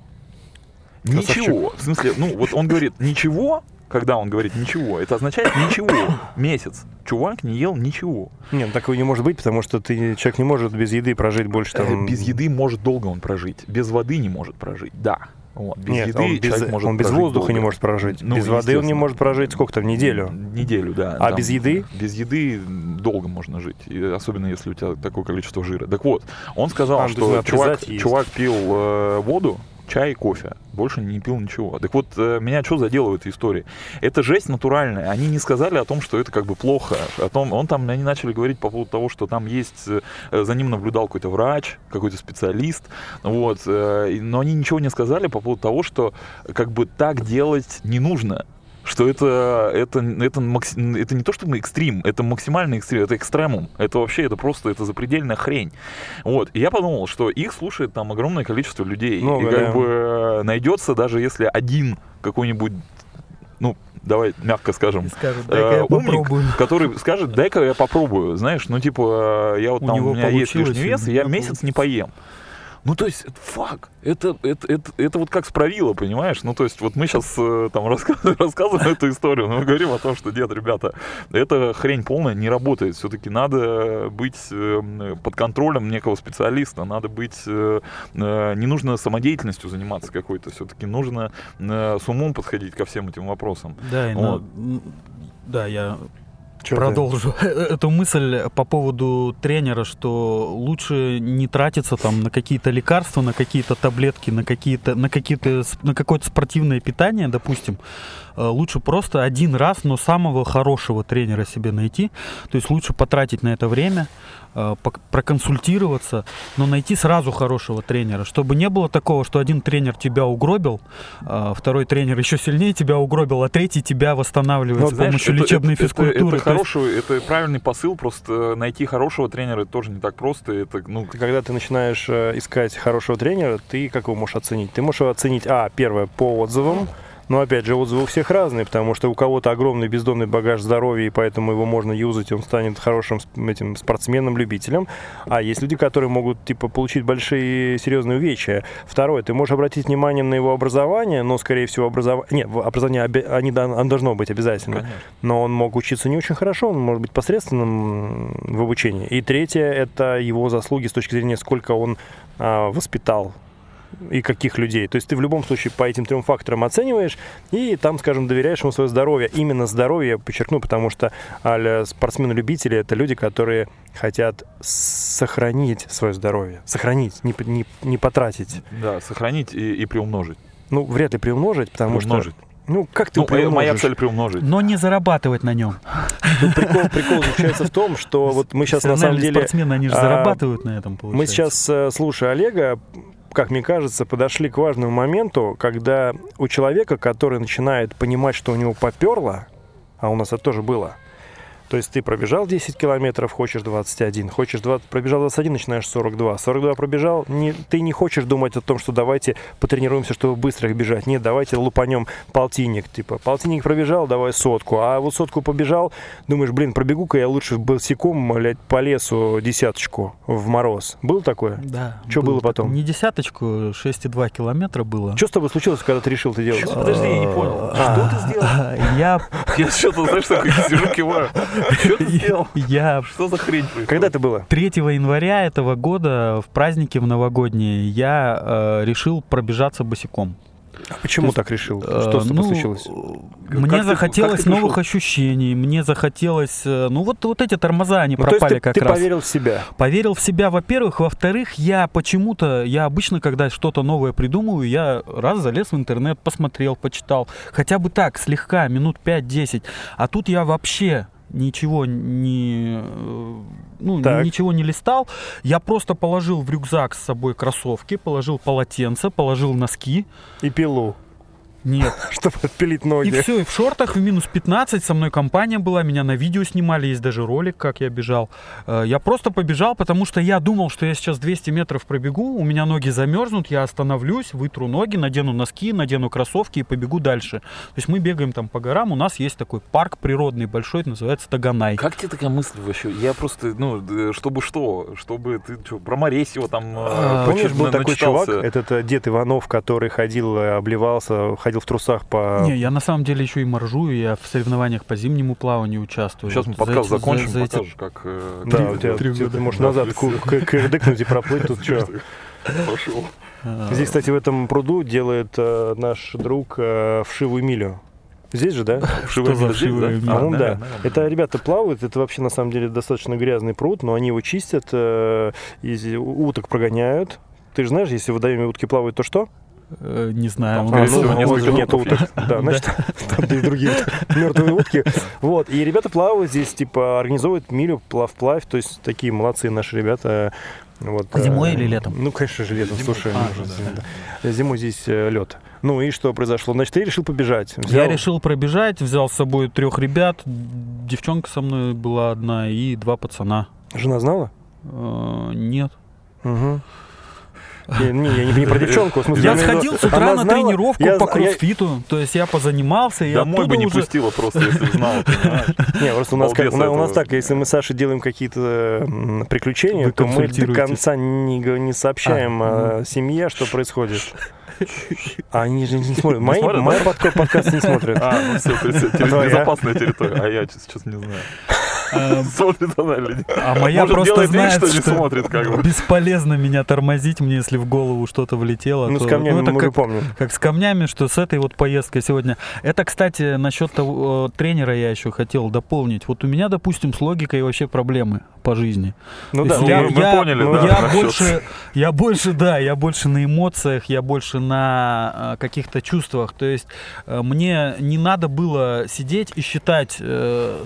Красавчик. Ничего. В смысле, ну вот он говорит ничего, когда он говорит ничего, это означает ничего. Месяц. Чувак не ел ничего. Нет, ну, такого не может быть, потому что ты, человек не может без еды прожить больше там... Без еды может долго он прожить. Без воды не может прожить. Да. Вот. Без Нет, еды он без, может он без воздуха не долго. может прожить. Ну, без воды он не может прожить сколько там, неделю. Неделю, да. А без еды? Без еды долго можно жить, и особенно если у тебя такое количество жира. Так вот, он сказал, А, что чувак, чувак пил э, воду, чай и кофе, больше не пил ничего. Так вот, э, меня что задело в этой истории? Это жесть натуральная. Они не сказали о том, что это как бы плохо. О том, он там, они начали говорить по поводу того, что там есть, э, за ним наблюдал какой-то врач, какой-то специалист, вот, э, но они ничего не сказали по поводу того, что как бы так делать не нужно что это, это, это, это не то чтобы экстрим, это максимальный экстрим, это экстремум. Это вообще, это просто, это запредельная хрень. Вот. И я подумал, что их слушает там огромное количество людей. Много, и как да. бы э, найдется, даже если один какой-нибудь, ну, давай мягко скажем, Скажут, э, дай-ка я умник, попробую. который скажет, дай-ка я попробую, знаешь, ну типа, я вот У там, него у меня есть лишний вес, и я месяц не поем. Ну, то есть, это фак. Это, это, это, это вот как справило, понимаешь? Ну, то есть, вот мы сейчас там рассказываем, рассказываем эту историю, но мы говорим о том, что, нет, ребята, эта хрень полная не работает. Все-таки надо быть э, под контролем некого специалиста, надо быть... э, э, не нужно самодеятельностью заниматься какой-то, все-таки нужно э, с умом подходить ко всем этим вопросам. Да, и на- Вот. да, я Чё ты? продолжу эту мысль по поводу тренера, что лучше не тратиться там на какие-то лекарства, на какие-то таблетки, на какие-то на какие-то на какое-то спортивное питание, допустим. Э, Лучше просто один раз, но самого хорошего тренера себе найти. То есть лучше потратить на это время, проконсультироваться, но найти сразу хорошего тренера, чтобы не было такого, что один тренер тебя угробил, а второй тренер еще сильнее тебя угробил, а третий тебя восстанавливает Ну, с Знаешь, помощью это- лечебной это- физкультуры. Это, То есть- хороший, это правильный посыл, просто найти хорошего тренера это тоже не так просто. Это, ну, Когда ты начинаешь э, искать хорошего тренера, ты как его можешь оценить? Ты можешь его оценить, а, первое, по отзывам, Но опять же, отзывы у всех разные, потому что у кого-то огромный бездонный багаж здоровья, и поэтому его можно юзать, он станет хорошим этим спортсменом, любителем. А есть люди, которые могут типа получить большие серьезные увечья. Второе, ты можешь обратить внимание на его образование, но, скорее всего, образование... Нет, образование обе- они, оно должно быть обязательно. Конечно. Но он мог учиться не очень хорошо, он может быть посредственным в обучении. И третье, это его заслуги с точки зрения, сколько он а, воспитал и каких людей. То есть ты в любом случае по этим трем факторам оцениваешь и там, скажем, доверяешь ему свое здоровье. Именно здоровье я подчеркну, потому что а спортсмены-любители это люди, которые хотят сохранить свое здоровье. Сохранить, не, не, не потратить. Да, сохранить и, и приумножить. Ну, вряд ли приумножить, потому приумножить. что... Ну, как ты Ну, моя- моя приумножишь? цель приумножить. Но не зарабатывать на нем. Тут прикол, прикол заключается в том, что вот мы сейчас на самом деле... спортсмены, они же а, зарабатывают на этом, получается. Мы сейчас, э, слушая Олега, как мне кажется, подошли к важному моменту, когда у человека, который начинает понимать, что у него поперло, а у нас это тоже было, то есть ты пробежал 10 километров, хочешь 21, хочешь 20, пробежал 21, начинаешь 42, 42 пробежал, не, ты не хочешь думать о том, что давайте потренируемся, чтобы быстро их бежать, нет, давайте лупанем полтинник, типа, полтинник пробежал, давай сотку, а вот сотку побежал, думаешь, блин, пробегу-ка я лучше босиком, блядь, по лесу десяточку в мороз. Было такое? Да. Чё было потом? Не десяточку, 6,2 километра было. Что с тобой случилось, когда ты решил это делать? Подожди, я не понял. А. Что ты сделал? Я, Я что-то, знаешь, такой сижу, киваю. Что ты сделал? я Что за хрень происходит? Когда это было? 3 января этого года в празднике в новогодние я э, решил пробежаться босиком. А почему То так решил? Э, Что с тобой ну, случилось? Как Мне ты- захотелось как ты новых пришел? ощущений, мне захотелось... э, Ну вот, вот эти тормоза, они Ну, то есть пропали ты, как ты раз. поверил в себя. Поверил в себя, во-первых. Во-вторых, я почему-то, я обычно, когда что-то новое придумываю, я раз залез в интернет, посмотрел, почитал. Хотя бы так, слегка, минут 5-10. А тут я вообще ничего не, ну, Так. ничего не листал. Я просто положил в рюкзак с собой кроссовки, положил полотенце, положил носки. И пилу, Нет, чтобы отпилить и ноги. все, и в шортах в минус 15 со мной компания была, меня на видео снимали, есть даже ролик, как я бежал. Э, Я просто побежал, потому что я думал, что я сейчас 200 метров пробегу, у меня ноги замерзнут, я остановлюсь, вытру ноги, надену носки, надену кроссовки и побегу дальше. То есть мы бегаем там по горам, у нас есть такой парк природный большой, называется Таганай. Как тебе такая мысль вообще? Я просто, ну, чтобы что? Чтобы ты что, про Моресьева там э, А, Помнишь, был такой чувак, этот э, дед Иванов, который ходил, обливался, ходил в трусах по... Не, я на самом деле еще и моржую, я в соревнованиях по зимнему плаванию участвую. Сейчас мы за подкаст эти- за- закончим, за эти- покажешь, как... э, Да, ты у тебя, ты- ты можешь Да, назад кырдыкнуть и проплыть тут что. Пошел. А, Здесь, кстати, в этом пруду делает э, наш друг э, вшивую милю. Здесь же, да? За вшивая миля? А, ну да. наверное, Это ребята плавают, это вообще на самом деле достаточно грязный пруд, но они его чистят, э, из- уток прогоняют. Ты же знаешь, если в водоеме утки плавают, то что? Э, Не знаю. Скорее нас- всего, ну, несколько нет уток. Да, значит, там есть другие мертвые утки. Вот, и ребята плавают здесь, типа, организовывают милю плав-плавь, то есть такие молодцы наши ребята. Вот, Зимой э, или летом? Ну, конечно же, летом, Зимой. слушай. А, ну, да. да. Зимой здесь лед. Ну и что произошло? Значит, ты решил побежать. Я Взял- решил пробежать, взял с собой трех ребят, девчонка со мной была одна и два пацана. Жена знала? Э, Нет. Угу. Я, не, я не, не про девчонку, в смысле, Я сходил с утра на знала? тренировку Я по зна- я- кроссфиту, то есть я позанимался, и Домой бы не уже... пустила просто, если бы знала? Не, просто у нас, как, у, нас, у нас этого. так, если мы с Сашей делаем какие-то приключения, то мы до конца не, не сообщаем А, о семье, что происходит. А они же не смотрят. Мои, смотрят, мои да? подка- подкасты не смотрят. А, ну все, то есть безопасная территория. А я сейчас не знаю. Э, Смотрит она или нет? А моя Может, просто делает вид, знает, что не что смотрит, как бы. бесполезно меня тормозить мне, если в голову что-то влетело. Ну, то- с камнями это мы как, помним. как с камнями, что с этой вот поездкой сегодня. Это, кстати, насчет того э, тренера я еще хотел дополнить. Вот у меня, допустим, с логикой вообще проблемы по жизни. Ну да, есть ну, я, мы- мы я- поняли, да, я больше, я больше, да, я больше на эмоциях, я больше на э, каких-то чувствах. То есть э, мне не надо было сидеть и считать,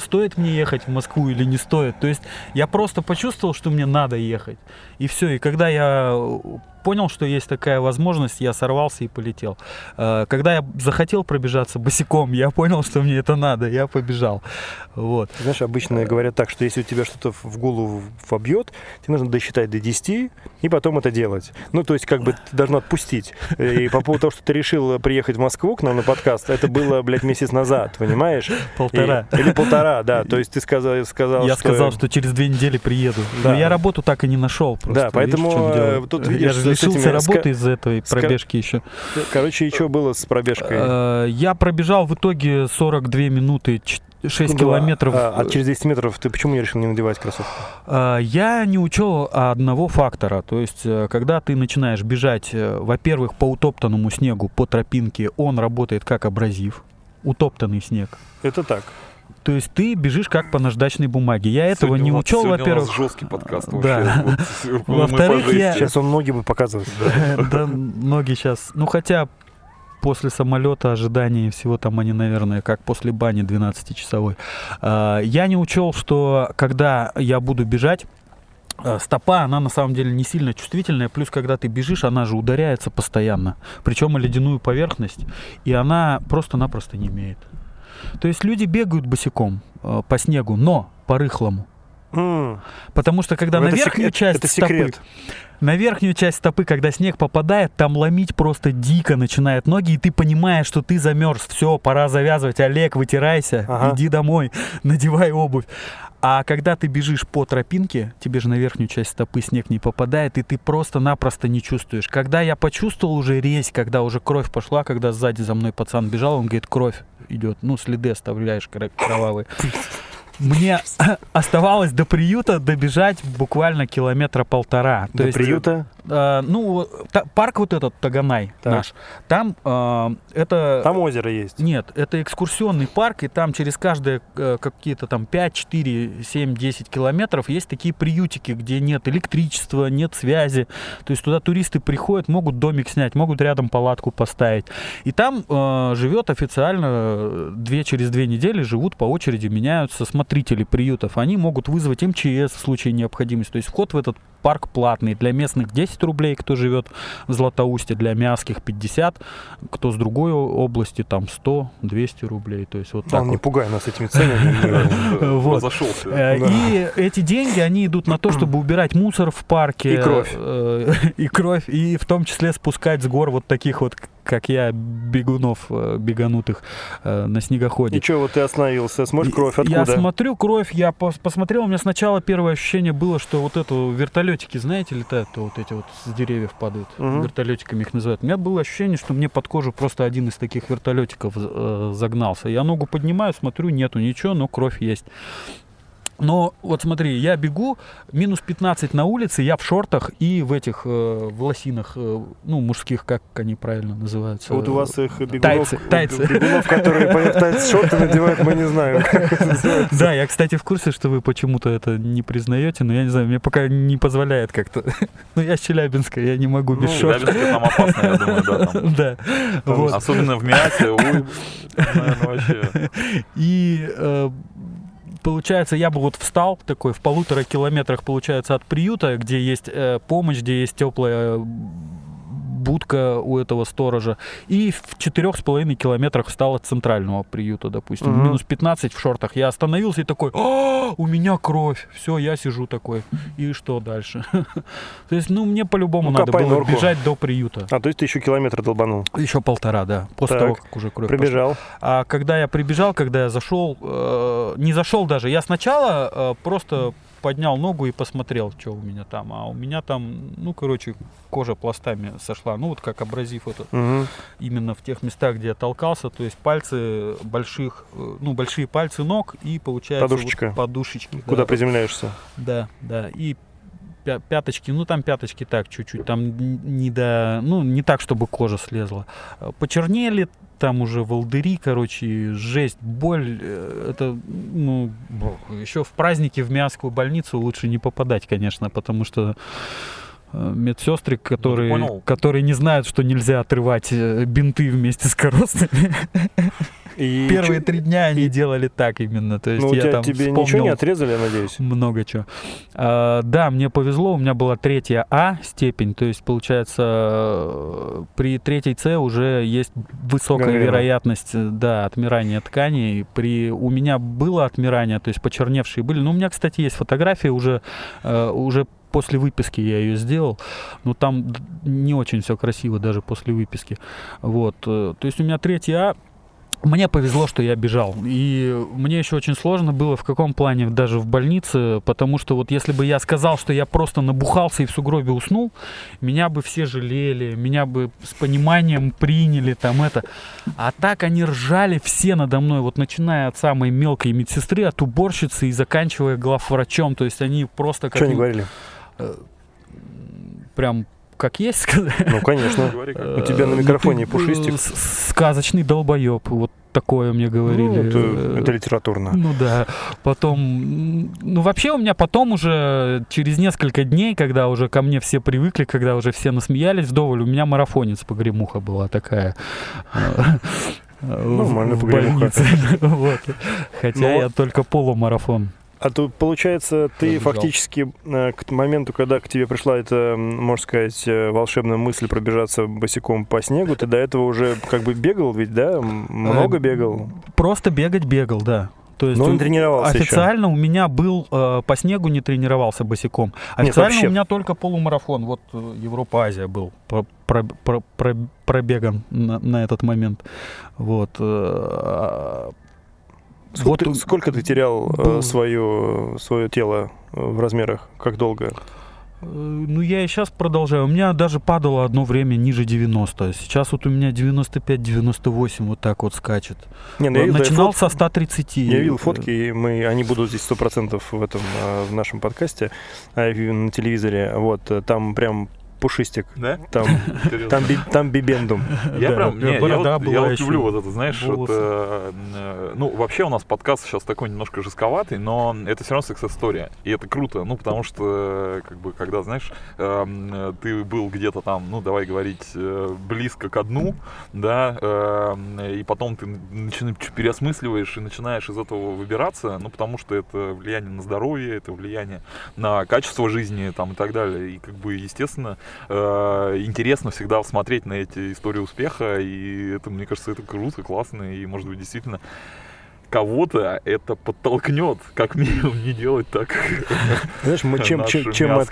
стоит мне ехать в Москву или не стоит. То есть я просто почувствовал, что мне надо ехать. И все. И когда я э, понял, что есть такая возможность, я сорвался и полетел. Э, когда я захотел пробежаться босиком, я понял, что мне это надо, я побежал. Вот. Знаешь, обычно говорят так, что если у тебя что-то в голову вобьет, тебе нужно досчитать до 10 и потом это делать. Ну, то есть, как бы ты должен отпустить. И по поводу того, что ты решил приехать в Москву к нам на подкаст, это было, блядь, месяц назад, понимаешь? Полтора. И, или полтора, да. То есть ты сказал, сказал Я что... сказал, что через две недели приеду. Да. Но я работу так и не нашел. Просто. Да, поэтому видишь, э, тут видишь, я лишился работы из-за этой пробежки еще. Короче, и что было с пробежкой? Э, я пробежал в итоге 42 минуты 6 ну, километров. А, а через 10 метров ты почему не решил не надевать кроссовки? А, я не учел одного фактора. То есть, э, когда ты начинаешь бежать, э, во-первых, по утоптанному снегу, по тропинке, он работает как абразив. Утоптанный снег. Это так. То есть ты бежишь как по наждачной бумаге. Я этого сегодня не учел, во-первых. жесткий подкаст Да. Во-вторых, я... Сейчас он ноги бы показывает. Да, ноги сейчас. Ну, хотя после самолета ожидания всего там они, наверное, как после бани 12-часовой. А, я не учел, что когда я буду бежать, а, стопа, она на самом деле не сильно чувствительная, плюс когда ты бежишь, она же ударяется постоянно, причем о ледяную поверхность, и она просто-напросто не имеет. То есть люди бегают босиком э, по снегу, но по рыхлому. Mm. Потому что когда ну, на верхнюю сек... часть это стопы, на верхнюю часть стопы, когда снег попадает, там ломить просто дико начинает ноги, и ты понимаешь, что ты замерз. Все, пора завязывать. Олег, вытирайся, ага. иди домой, надевай обувь. А когда ты бежишь по тропинке, тебе же на верхнюю часть стопы снег не попадает, и ты просто-напросто не чувствуешь. Когда я почувствовал уже резь, когда уже кровь пошла, когда сзади за мной пацан бежал, он говорит, кровь идет, ну, следы оставляешь кровавые. Мне оставалось до приюта добежать буквально километра полтора. До есть, приюта? Э, ну, та, парк вот этот Таганай так. наш, там э, это... Там озеро есть? Нет, это экскурсионный парк, и там через каждые э, какие-то там 5, 4, 7, 10 километров есть такие приютики, где нет электричества, нет связи. То есть туда туристы приходят, могут домик снять, могут рядом палатку поставить. И там э, живет официально э, две через две недели живут по очереди, меняются смотрители приютов. Они могут вызвать МЧС в случае необходимости. То есть вход в этот парк платный. Для местных 10 рублей, кто живет в Златоусте, для Мягких 50, кто с другой области там 100, 200 рублей. То есть вот так Он не пугай нас этими ценами. Вот. Э, и эти деньги, они идут на то, чтобы убирать мусор в парке. И кровь. Э, и кровь, и в том числе спускать с гор вот таких вот как я, бегунов э, беганутых э, на снегоходе. И что, вот ты остановился, смотришь кровь, откуда? Я смотрю кровь, я пос посмотрел, у меня сначала первое ощущение было, что вот это вертолетики, знаете, летают, то вот эти вот с деревьев падают, угу. вертолетиками их называют. У меня было ощущение, что мне под кожу просто один из таких вертолетиков э, загнался. Я ногу поднимаю, смотрю, нету ничего, но кровь есть. Но вот смотри, я бегу, минус 15 на улице, я в шортах и в этих, э, в лосинах, э, ну, мужских, как они правильно называются. Вот у вас их бегунов, тайцы, тайцы. бегунов которые тайцы шорты надевают, мы не знаем. Да, я, кстати, в курсе, что вы почему-то это не признаете, но я не знаю, мне пока не позволяет как-то. Ну, я с Челябинска, я не могу без ну, шорт. Челябинска там опасно, я думаю, да. Там. Да. Вот. Особенно в Миасе, ой, наверное, вообще. И э, получается, я бы вот встал такой в полутора километрах, получается, от приюта, где есть э, помощь, где есть теплая будка у этого сторожа. И в четырех с половиной километрах встал от центрального приюта, допустим. Угу. Минус 15 в шортах. Я остановился и такой, «А, у меня кровь. Все, я сижу такой. И что дальше? То есть, ну, мне по-любому ну, надо было норку. бежать до приюта. А, то есть ты еще километр долбанул? Еще полтора, да. После так, того, как уже кровь Прибежал. Пошла. А когда я прибежал, когда я зашел, э, не зашел даже, я сначала э, просто поднял ногу и посмотрел, что у меня там. А у меня там, ну, короче, кожа пластами сошла. Ну, вот как абразив этот. Угу. Именно в тех местах, где я толкался. То есть пальцы больших, э, ну, большие пальцы ног и получается подушечка. Вот подушечки. Куда да, приземляешься. Да, да. И пяточки, ну там пяточки так чуть-чуть, там не до, ну не так, чтобы кожа слезла. Почернели, там уже волдыри, короче, жесть, боль. Э, это, ну, еще в празднике в Миасскую больницу лучше не попадать, конечно, потому что э, медсестры, которые, ну, которые не знают, что нельзя отрывать э, бинты вместе с коростами. И Первые три дня они делали так именно. То есть ну, я тебя, там тебе ничего не отрезали, я надеюсь? Много чего. А, да, мне повезло, у меня была третья А степень, то есть, получается, при третьей С уже есть высокая Гангрена. вероятность да, отмирания тканей. При... У меня было отмирание, то есть почерневшие были. Ну, у меня, кстати, есть фотографии уже, э, уже после выписки я ее сделал, но там не очень все красиво даже после выписки. Вот. Э, то есть у меня третья А, мне повезло, что я бежал. И мне еще очень сложно было в каком плане даже в больнице, потому что вот если бы я сказал, что я просто набухался и в сугробе уснул, меня бы все жалели, меня бы с пониманием приняли там это. А так они ржали все надо мной, вот начиная от самой мелкой медсестры, от уборщицы и заканчивая главврачом. То есть они просто как... Что они говорили? Э, прям как есть сказать. Ну, конечно. У тебя на микрофоне ну, пушистик. Сказочный долбоеб. Вот такое мне говорили. Ну, это, это литературно. Ну да. Потом, ну вообще у меня потом уже через несколько дней, когда уже ко мне все привыкли, когда уже все насмеялись вдоволь, у меня марафонец погремуха была такая. Нормально погремуха. вот. Хотя Но... я только полумарафон. А то, получается, ты Пробежал. фактически э, к моменту, когда к тебе пришла эта, можно сказать, э, волшебная мысль пробежаться босиком по снегу, ты до этого уже как бы бегал ведь, да? Много э, бегал? Просто бегать бегал, да. То есть Но он тренировался официально еще. у меня был э, по снегу не тренировался босиком. Официально Нет, у меня только полумарафон. Вот Европа-Азия был про, про, про, про, пробеган на, на этот момент. Вот. Сколько, вот, ты, сколько ты терял э, свое, свое тело э, в размерах? Как долго? Э, ну, я и сейчас продолжаю. У меня даже падало одно время ниже 90. Сейчас вот у меня 95-98 вот так вот скачет. Не, ну, я Начинал фот... со 130. Я видел фотки, и мы, они будут здесь 100% в этом, в нашем подкасте на телевизоре. Вот, там прям пушистик. Да? Там, там, би, там бибендум. Я прям, не, я, вот, я вот люблю вот это, знаешь, вот, э, э, ну, вообще у нас подкаст сейчас такой немножко жестковатый, но это все равно секс-история. И это круто, ну, потому что, как бы, когда, знаешь, э, ты был где-то там, ну, давай говорить, э, близко к дну, да, э, и потом ты начинаешь, переосмысливаешь и начинаешь из этого выбираться, ну, потому что это влияние на здоровье, это влияние на качество жизни, там, и так далее. И, как бы, естественно, э, интересно всегда смотреть на эти истории успеха, и это, мне кажется, это круто, классно, и, может быть, действительно кого-то это подтолкнет, как минимум, не делать так. Знаешь, мы чем, чем, чем, от,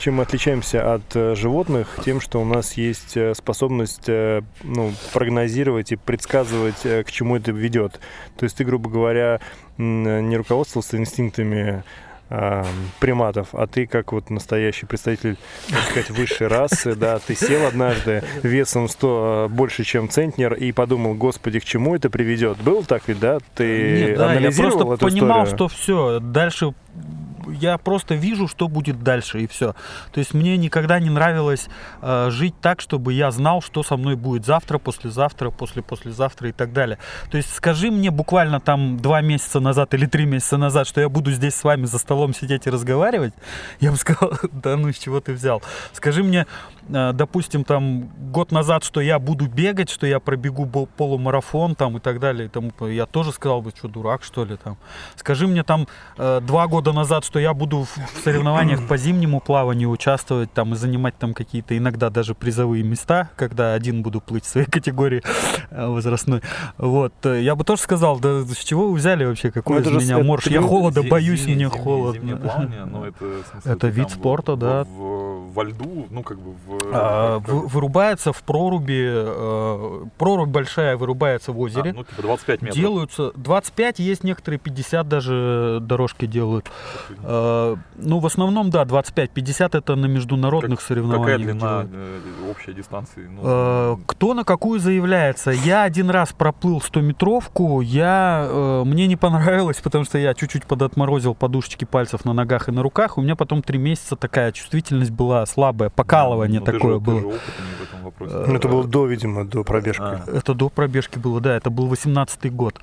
чем мы отличаемся от э, животных, тем, что у нас есть э, способность ну, прогнозировать и предсказывать, к чему это ведет. То есть ты, грубо говоря, не руководствовался инстинктами э, приматов, а ты как вот настоящий представитель, так сказать, высшей расы, да, ты сел однажды весом 100 больше, чем центнер и подумал, господи, к чему это приведет? Был так ведь, да? Ты Нет, да, я просто понимал, историю? что все, дальше я просто вижу, что будет дальше, и все. То есть мне никогда не нравилось э, жить так, чтобы я знал, что со мной будет завтра, послезавтра, после-послезавтра и так далее. То есть скажи мне буквально там два месяца назад или три месяца назад, что я буду здесь с вами за столом сидеть и разговаривать, я бы сказал, да ну с чего ты взял. Скажи мне, э, допустим, там год назад, что я буду бегать, что я пробегу полумарафон там и так далее, и тому, я тоже сказал бы, что дурак, что ли, там. Скажи мне там э, два года назад, что я буду в соревнованиях по зимнему плаванию участвовать там и занимать там какие-то иногда даже призовые места, когда один буду плыть в своей категории э, возрастной. Вот. Э, я бы тоже сказал, да с чего вы взяли вообще, какой ну, из меня морж? Я холода боюсь, мне холодно. Плавание, но это, смысле, это вид спорта, да. В, во льду, ну как бы в... А, в, вырубается в проруби, э, прорубь большая вырубается в озере. А, ну типа 25 метров. Делаются, 25 есть некоторые 50 даже дорожки делают. Э, ну, в основном, да, 25-50 это на международных как, соревнованиях. Какая длина э, общей дистанции? Ну, э, кто на какую заявляется? Я один раз проплыл 100-метровку, я, мне не понравилось, потому что я чуть-чуть подотморозил подушечки пальцев на ногах и на руках, у меня потом три месяца такая чувствительность была слабое покалывание Ну, ты же- такое ты было. же Ну, это было до, видимо, до пробежки. А. Это до пробежки было, да, это был 18-й год.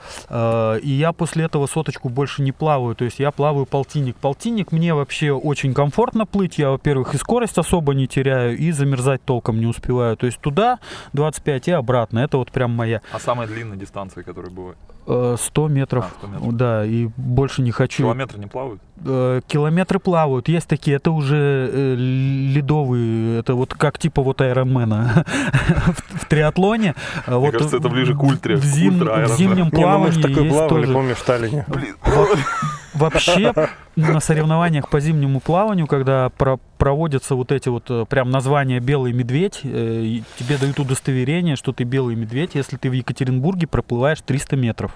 И я после этого соточку больше не плаваю, то есть я плаваю полтинник. Полтинник мне вообще очень комфортно плыть, я, во-первых, и скорость особо не теряю, и замерзать толком не успеваю. То есть туда 25 и обратно, это вот прям моя. А самая длинная дистанция, которая бывает? Э, 100 метров, А, 100 метров. да, и больше не хочу. Километры не плавают? Э, Километры плавают, есть такие, это уже э, ледовые, это вот как типа вот Айронмена в триатлоне. А вот кажется, это ближе к ультре, В, к зим- ультра в зимнем Не, ну мы же плавании такой есть плавали, тоже. помнишь, в Таллине. Вообще на соревнованиях по зимнему плаванию, когда про- проводятся вот эти вот э, прям названия «Белый медведь», э, тебе дают удостоверение, что ты белый медведь, если ты в Екатеринбурге проплываешь 300 метров.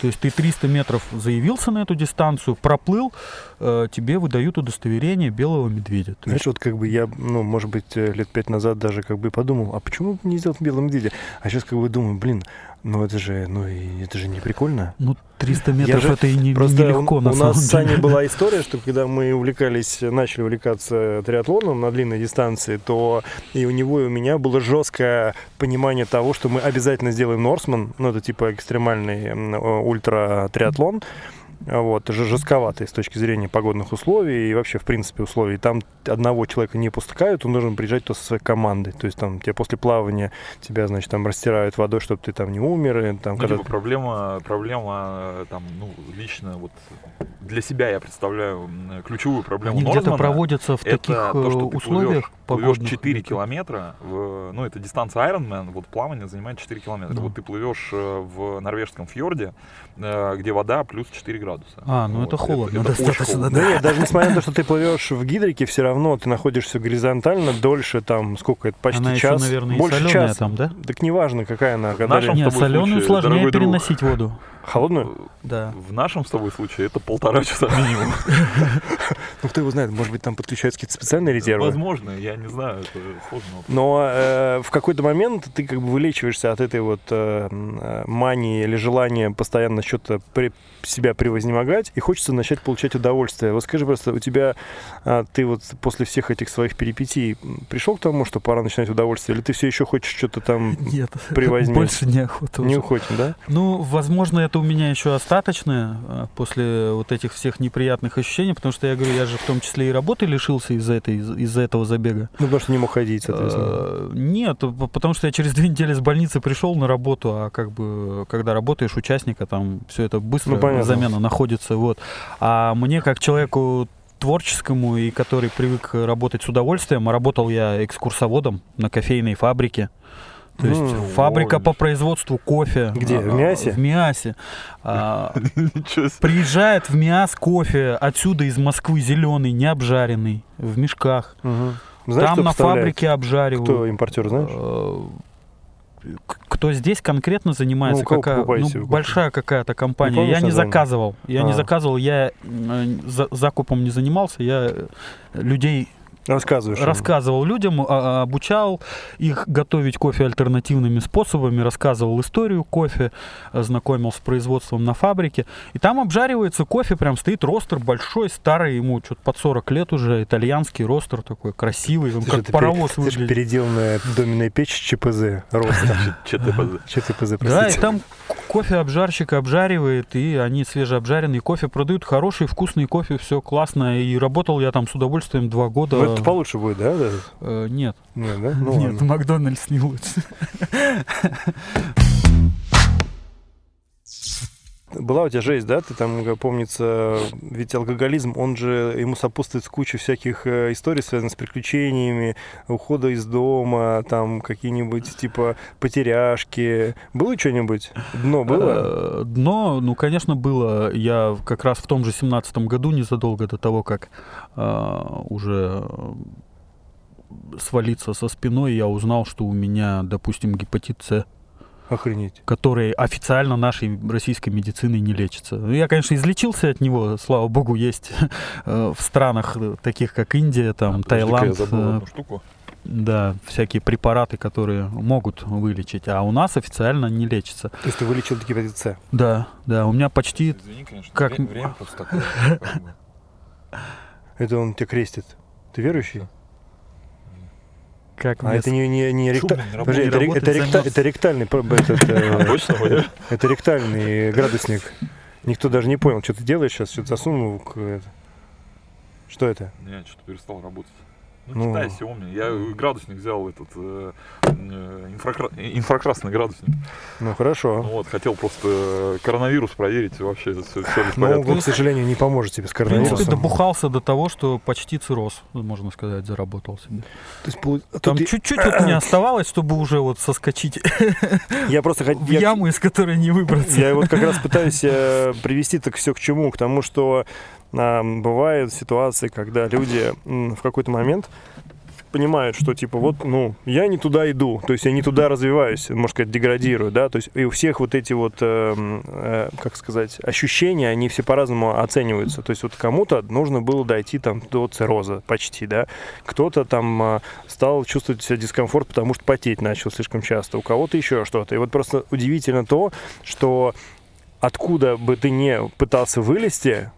То есть ты 300 метров заявился на эту дистанцию, проплыл, э, тебе выдают удостоверение белого медведя. То Знаешь, вот как бы я, ну, может быть, э, лет пять назад даже как бы подумал, а почему бы не сделать белым медведя? А сейчас как бы думаю, блин, ну это же, ну и это же не прикольно. Ну, 300 метров же это и не, Просто нелегко у, на у самом нас с. Саней была история, что когда мы увлекались, начали увлекаться триатлоном на длинной дистанции, то и у него, и у меня было жесткое понимание того, что мы обязательно сделаем Норсман, ну это типа экстремальный ультра-триатлон, а вот, ж- жестковатый с точки зрения погодных условий и вообще, в принципе, условий. Там одного человека не пускают, он должен приезжать то со своей командой. То есть там тебе после плавания тебя, значит, там растирают водой, чтобы ты там не умер. И, там, Ну, когда типа, проблема, проблема, э, там, ну, лично вот для себя я представляю м, ключевую проблему Они где-то проводятся в это таких то, э, что ты условиях плывешь, погодных. 4 километра, в, ну, это дистанция Ironman, вот плавание занимает 4 километра. Да. Вот ты плывешь э, в норвежском фьорде, э, где вода плюс 4 градуса. А, ну это холодно очень достаточно, холодно. Да нет, даже несмотря на то, что ты плывешь в гидрике, все равно ты находишься горизонтально дольше, там, сколько это, почти Она час. еще, наверное, и больше соленая часа. там, да? Так неважно, какая она. Когда нашем Нет, соленую случае, сложнее друг, переносить воду. Холодную? Да. В нашем с тобой случае это полтора часа минимум. Ну, кто его знает, может быть, там подключаются какие-то специальные резервы. Возможно, я не знаю, это сложно. Но э, в какой-то момент ты как бы вылечиваешься от этой вот э, э, мании или желания постоянно что-то себя превознемогать, и хочется начать получать удовольствие. Вот скажи просто, у тебя, а, ты вот после всех этих своих перипетий пришел к тому, что пора начинать удовольствие, или ты все еще хочешь что-то там Нет, Привозьми. больше неохота не уходить, да? Ну, возможно, это у меня еще остаточное э, после вот этих всех неприятных ощущений, потому что я говорю, я же в том числе и работы лишился из-за этой, из- из-за этого забега. Ну, потому что не мог ходить, соответственно. Э, Нет, потому что я через две недели с больницы пришел на работу, а как бы когда работаешь участника, там все это быстро Ну, понятно. замена находится, вот. А мне как человеку творческому и который привык работать с удовольствием, а работал я экскурсоводом на кофейной фабрике. То есть М, фабрика ой, по производству кофе. Где, в А, Миасе? В Миасе. А. Приезжает в Миас кофе отсюда из Москвы зеленый, не обжаренный, в мешках. Мгм. Знаешь, Там на фабрике обжаривают. Кто импортер, знаешь? Э, Кто здесь конкретно занимается? Ну, какая, ну, большая какая-то компания. помнишь я не название? заказывал. Я не А. заказывал, я э, за- закупом не занимался. Я э, людей Рассказываешь. им. рассказывал людям, а- а, обучал их готовить кофе альтернативными способами, рассказывал историю кофе, э, знакомил с производством на фабрике. И там обжаривается кофе, прям стоит ростер большой, старый, ему что-то под 40 лет уже, итальянский ростер такой красивый, он Это как паровоз пере- это выглядит. переделанная доменная печь ЧПЗ. Роста. ЧТПЗ. ЧТПЗ, Да, и там кофе обжарщик обжаривает, и они свежеобжаренный кофе продают, хороший, вкусный кофе, все классно. И работал я там с удовольствием два года. Ну, это получше будет, да? да? Э, нет, Нет, да? Ну, нет, ладно. Макдональдс не лучше. Была у тебя жесть, да? Ты там, помнится, ведь алкоголизм, он же, ему сопутствует с кучей всяких э, историй, связанных с приключениями, ухода из дома, там какие-нибудь, типа, потеряшки. Было что-нибудь? Дно было? Э, Дно, ну, конечно, было. Я как раз в том же семнадцатом году, незадолго до того, как э, уже свалиться со спиной, я узнал, что у меня, допустим, гепатит С. Охренеть. который официально нашей российской медициной не лечится. Ну, Я, конечно, излечился от него, слава богу, есть э, в странах э, таких, как Индия, там, я Таиланд, забыл э, одну штуку. да, всякие препараты, которые могут вылечить, а у нас официально не лечится. То есть ты вылечил гепатит С. Да, да, у меня почти... Извини, конечно, как- вре- время просто такое. Это он тебя крестит. Ты верующий? Как А это не, не, не ректа- Подожди, это, это, ректа- это ректальный, этот, э, Вадя? это ректальный градусник. Никто даже не понял, что ты делаешь сейчас, что-то засунул. Что это? Не, что-то перестал работать. Ну, Ну. Китай, Xiaomi. Я градусник взял этот э, э, инфракра- инфракрасный градусник. Ну Ну хорошо. вот, хотел просто э, коронавирус проверить, вообще все, все ли в Но он, к сожалению, не поможет тебе с В принципе, коронавирусом. добухался до того, что почти цирроз, можно сказать, заработал себе. То есть, пол- Там тут я- чуть-чуть вот не оставалось, чтобы уже вот соскочить я просто хот- в я- яму, из которой не выбраться. Я вот как раз пытаюсь э, привести так все к чему? К тому, что а, бывают ситуации, когда люди в какой-то момент понимают, что типа вот, ну, я не туда иду, то есть я не туда развиваюсь, можно сказать, деградирую, да, то есть и у всех вот эти вот, э, э, как сказать, ощущения, они все по-разному оцениваются, то есть вот кому-то нужно было дойти там до цирроза почти, да, кто-то там а, стал чувствовать себя дискомфорт, потому что потеть начал слишком часто, у кого-то еще что-то, и вот просто удивительно то, что откуда бы ты не пытался вылезти,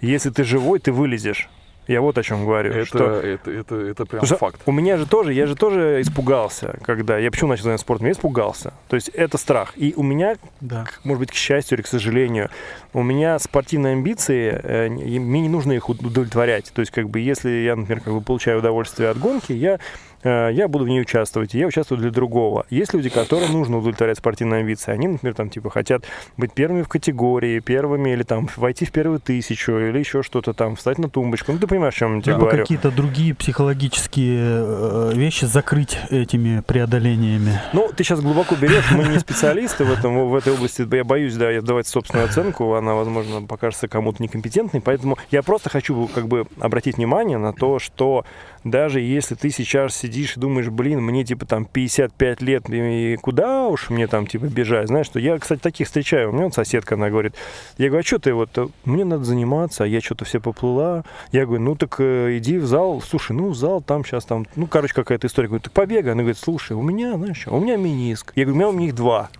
если ты живой, ты вылезешь. Я вот о чем говорю. Это, что это, это, это прям Потому что факт. У меня же тоже, я же тоже испугался, когда я почему начал заниматься спортом, я испугался. То есть это страх. И у меня, Да. к- может быть, к счастью или к сожалению, у меня спортивные амбиции, э, не- мне не нужно их удовлетворять. То есть, как бы, если я, например, как бы получаю удовольствие от гонки, я я буду в ней участвовать, и я участвую для другого. Есть люди, которым нужно удовлетворять спортивные амбиции. Они, например, там, типа, хотят быть первыми в категории, первыми, или там войти в первую тысячу, или еще что-то там, встать на тумбочку. Ну, ты понимаешь, о чем я тебе говорю. какие-то другие психологические э, вещи закрыть этими преодолениями. Ну, ты сейчас глубоко берешь, мы не специалисты в, этом, в этой области, я боюсь, да, давать собственную оценку, она, возможно, покажется кому-то некомпетентной, поэтому я просто хочу как бы обратить внимание на то, что даже если ты сейчас сидишь и думаешь, блин, мне типа там 55 лет, и куда уж мне там типа бежать, знаешь, что я, кстати, таких встречаю, у меня вот соседка, она говорит, я говорю, а что ты вот, э, мне надо заниматься, а я что-то все поплыла, я говорю, ну так э, иди в зал, слушай, ну в зал там сейчас там, ну, короче, какая-то история, говорю, так побегай, она говорит, слушай, у меня, знаешь, что, у меня миниск, я говорю, у меня у них два.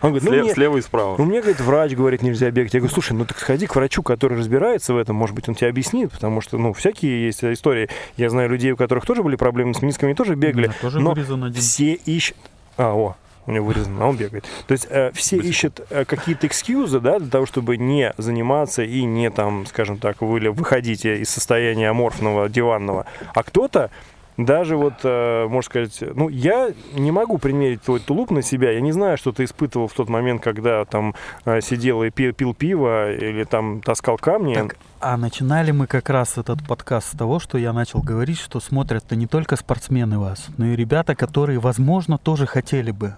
Он говорит, ну, Сле- мне- Слева и справа. ну, мне, говорит, врач говорит, нельзя бегать. Я говорю, слушай, ну так сходи к врачу, который разбирается в этом, может быть, он тебе объяснит, потому что, ну, всякие есть истории. Я знаю людей, у которых тоже были проблемы с менисками, они тоже У бегали. меня тоже но вырезан один. Все ищут... А, о, у него вырезано, а он бегает. То есть э, все сих ищут э, какие-то экскьюзы, да, для того, чтобы не заниматься и не, там, скажем так, вы, выходить из состояния аморфного, диванного. А кто-то даже вот, э, можно сказать, ну, я не могу примерить твой тулуп на себя. Я не знаю, что ты испытывал в тот момент, когда там э, сидел и пил, пил пиво или там таскал камни. Так, а начинали мы как раз этот подкаст с того, что я начал говорить, что смотрят-то не только спортсмены вас, но и ребята, которые, возможно, тоже хотели бы.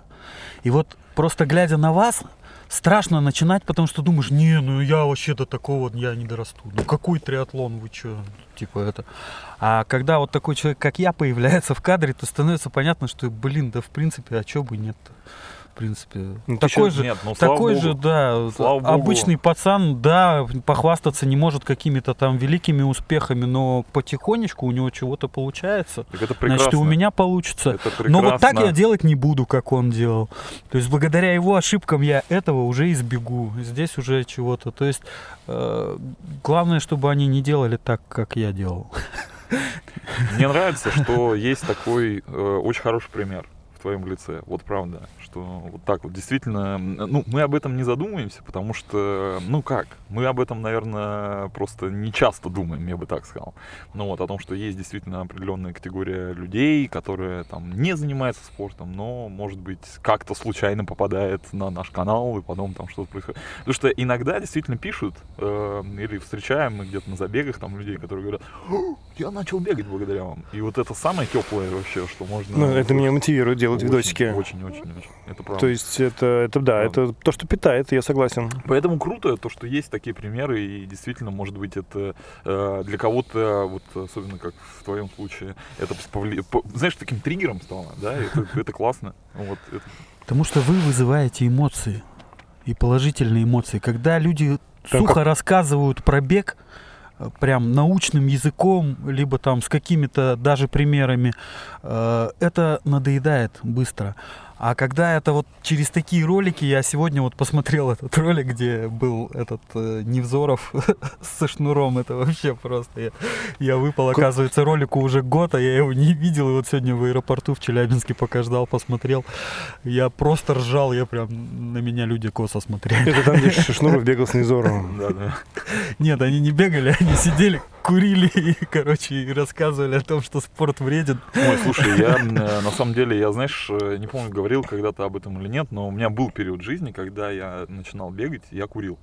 И вот просто глядя на вас, страшно начинать, потому что думаешь, не, ну я вообще до такого я не дорасту. Ну какой триатлон, вы чё? Типа это. А когда вот такой человек, как я, появляется в кадре, то становится понятно, что, блин, да в принципе, а чё бы нет В принципе, Ну, такой же, Нет, ну, такой богу. же, да, Слава богу. обычный пацан, да, похвастаться не может какими-то там великими успехами, но потихонечку у него чего-то получается. Так это прекрасно. Значит, и у меня получится. Но вот так я делать не буду, как он делал. То есть благодаря его ошибкам я этого уже избегу. Здесь уже чего-то. То есть э, главное, чтобы они не делали так, как я делал. Мне нравится, что есть такой э, очень хороший пример в твоем лице. Вот правда, что вот так вот действительно, ну, мы об этом не задумываемся, потому что, ну как, мы об этом, наверное, просто не часто думаем, я бы так сказал. Ну вот, о том, что есть действительно определенная категория людей, которые там не занимаются спортом, но, может быть, как-то случайно попадает на наш канал, и потом там что-то происходит. Потому что иногда действительно пишут, э, или встречаем мы где-то на забегах там людей, которые говорят, «О, я начал бегать благодаря вам. И вот это самое теплое вообще, что можно... Ну, это меня мотивирует делать Очень, видосики. Очень, очень, очень. Это правда. То есть это, это да, Правда. это то, что питает, я согласен. Поэтому круто то, что есть такие примеры, и действительно, может быть, это э, для кого-то, вот особенно как в твоем случае, это повли- по- знаешь, таким триггером стало, да, это, это классно. Вот, это- Потому что вы вызываете эмоции. И положительные эмоции. Когда люди Там сухо рассказывают про бег, прям научным языком, либо там с какими-то даже примерами, э, это надоедает быстро. А когда это вот через такие ролики, я сегодня вот посмотрел этот ролик, где был этот э, Невзоров со шнуром, это вообще просто. Я, я выпал, оказывается, ролику уже год, а я его не видел, и вот сегодня в аэропорту в Челябинске пока ждал, посмотрел. Я просто ржал, я прям, на меня люди косо смотрели. Это там, где Шнуров бегал с Невзоровым. Да, да. Нет, они не бегали, они сидели, курили и, короче, и рассказывали о том, что спорт вреден. Ой, слушай, я э, на самом деле, я, знаешь, э, не помню, говорил когда-то об этом или нет, но у меня был период жизни, когда я начинал бегать, я курил.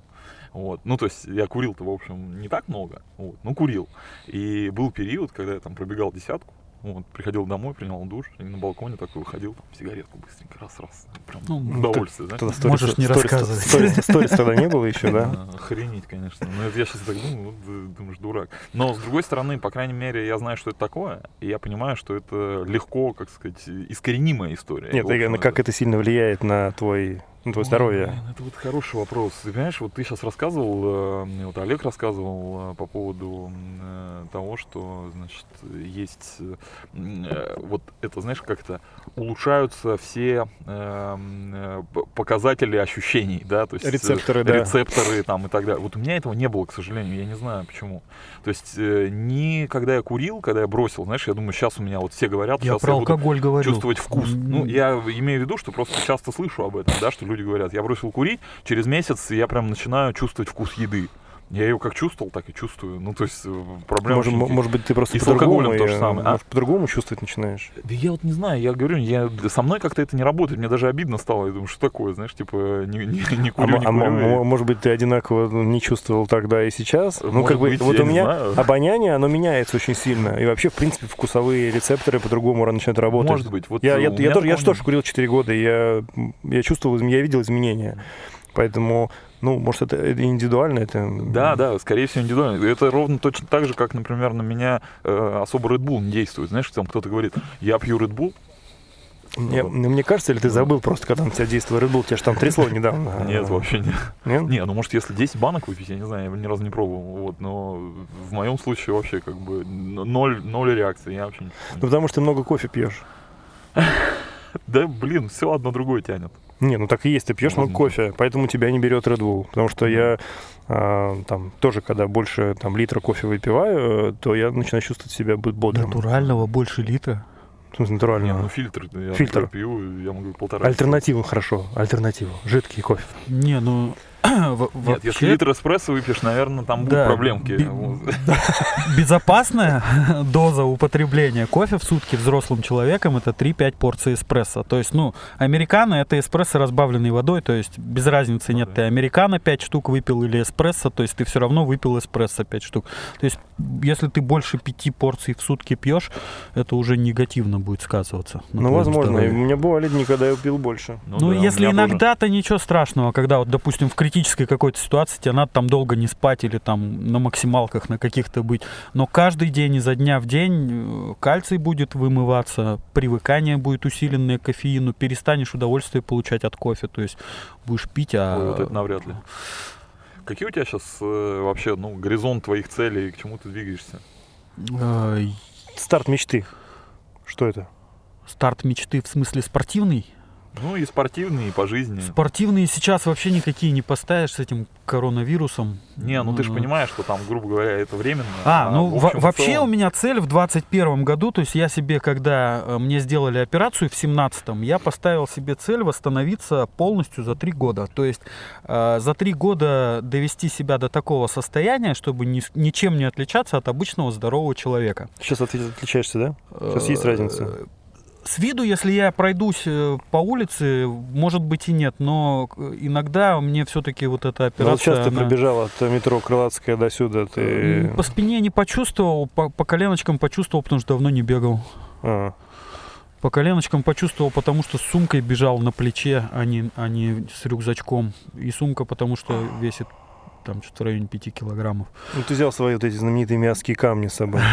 Вот. Ну, то есть я курил-то, в общем, не так много, вот, но курил. И был период, когда я там пробегал десятку, вот, приходил домой, принял душ, и на балконе такой выходил, там, сигаретку быстренько, раз-раз. Прям Ну, удовольствие, знаешь. Тогда сторис- Можешь не сторис- рассказывать. сторис- Сторис тогда не было еще, да? Охренеть, конечно. Но это я сейчас так думаю, вот, думаешь, дурак. Но с другой стороны, по крайней мере, я знаю, что это такое, и я понимаю, что это легко, как сказать, искоренимая история. Нет, как это сильно влияет на твой, на твое здоровье? блин, это вот хороший вопрос. Ты понимаешь, вот ты сейчас рассказывал, э, вот Олег рассказывал э, по поводу э, того, что, значит, есть вот это, знаешь, как-то улучшаются все показатели ощущений, да, то есть Рецепторы, да. рецепторы там и так далее. Вот у меня этого не было, к сожалению, я не знаю почему. То есть ни когда я курил, когда я бросил, знаешь, я думаю, сейчас у меня вот все говорят, Я сейчас про я буду алкоголь говорю. чувствовать вкус. Ну, я имею в виду, что просто часто слышу об этом, да, что люди говорят, я бросил курить, через месяц я прям начинаю чувствовать вкус еды. Я ее как чувствовал, так и чувствую. Ну, то есть э, проблема Может, очень- может быть, ты просто И с алкоголем то же самое, а? может, по-другому чувствовать начинаешь? Да я вот не знаю, я говорю, я, со мной как-то это не работает, мне даже обидно стало. Я думаю, что такое, знаешь, типа, не, не, не А, курю, не а м- курю. и- м- может быть, ты одинаково ну, не чувствовал тогда и сейчас? ну, Может как бы, быть, вот у не меня знаю. обоняние, оно меняется очень сильно. И вообще, в принципе, вкусовые рецепторы по-другому начинают работать. Может быть. Вот Я, э, я, я тоже, я же тоже курил 4 года, и я, я чувствовал, я видел изменения. Поэтому, ну, может, это, индивидуально, это... Да, да, скорее всего, индивидуально. Это ровно точно так же, как, например, на меня э, особо Red Bull не действует. Знаешь, там кто-то говорит, я пью Red Bull. Мне, мне кажется, или ты забыл просто, когда на тебя действовал Red Bull, тебя же там трясло недавно. Нет, вообще нет. Нет? Не, ну может, если 10 банок выпить, я не знаю, я ни разу не пробовал. Вот, но в моем случае вообще как бы ноль, ноль реакции. Я вообще не... Ну, потому что ты много кофе пьешь. Да, блин, все одно другое тянет. Не, ну так и есть, ты пьешь много кофе, поэтому тебя не берет Red Bull. Потому что я а, там тоже, когда больше там литра кофе выпиваю, то я начинаю чувствовать себя бодрым. Натурального больше литра. В смысле, Не, натурального. ну фильтр, я Фильтр. пью, я могу полтора. Альтернативу хорошо, альтернативу. Жидкий кофе. Не, ну Нет, если литр эспрессо выпьешь, наверное, там будут Да, проблемки. безопасная доза употребления кофе в сутки взрослым человеком это 3-5 порций эспрессо. То есть, ну, американо это эспрессо разбавленный водой, то есть без разницы Ну нет, ты американо 5 штук выпил или эспрессо, то есть ты все равно выпил эспрессо 5 штук. То есть, если ты больше 5 порций в сутки пьешь, это уже негативно будет сказываться. Ну, возможно. У меня бывали дни, когда я пил больше. Ну, да, у если меня тоже. иногда, то ничего страшного, когда вот, допустим, в критической какой-то ситуации тебе надо там долго не спать или там на максималках на каких-то быть. Но каждый день изо дня в день э, кальций будет вымываться, привыкание будет усиленное к кофеину, перестанешь удовольствие получать от кофе, то есть будешь пить, а... Ой, вот это навряд ли. Какие у тебя сейчас вообще, ну, горизонт твоих целей, к чему ты двигаешься? э, Старт мечты. Что это? старт мечты в смысле спортивный? Ну, и спортивный, и по жизни. Спортивные сейчас вообще никакие не поставишь с этим коронавирусом. Не, ну ты же понимаешь, что там, грубо говоря, это временно. А, ну в во- общем вообще целом- у меня цель в 21 году, то есть я себе, когда э, мне сделали операцию в 17 я поставил себе цель восстановиться полностью за три года. То есть э, за три года довести себя до такого состояния, чтобы ни ничем не отличаться от обычного здорового человека. Сейчас от- отличаешься, да? Сейчас есть Э, разница? С виду, если я пройдусь э, по улице, может быть и нет, но э, иногда мне все-таки вот эта Ну, операция... вот сейчас ты она- пробежал от метро Крылатская до сюда, ты... М, По спине не почувствовал, по, по коленочкам почувствовал, потому что давно не бегал. А, По коленочкам почувствовал, потому что с сумкой бежал на плече, а не, а не с рюкзачком. И сумка, потому что весит там что-то в районе 5 килограммов. ну ты взял свои вот эти знаменитые мясские камни с собой.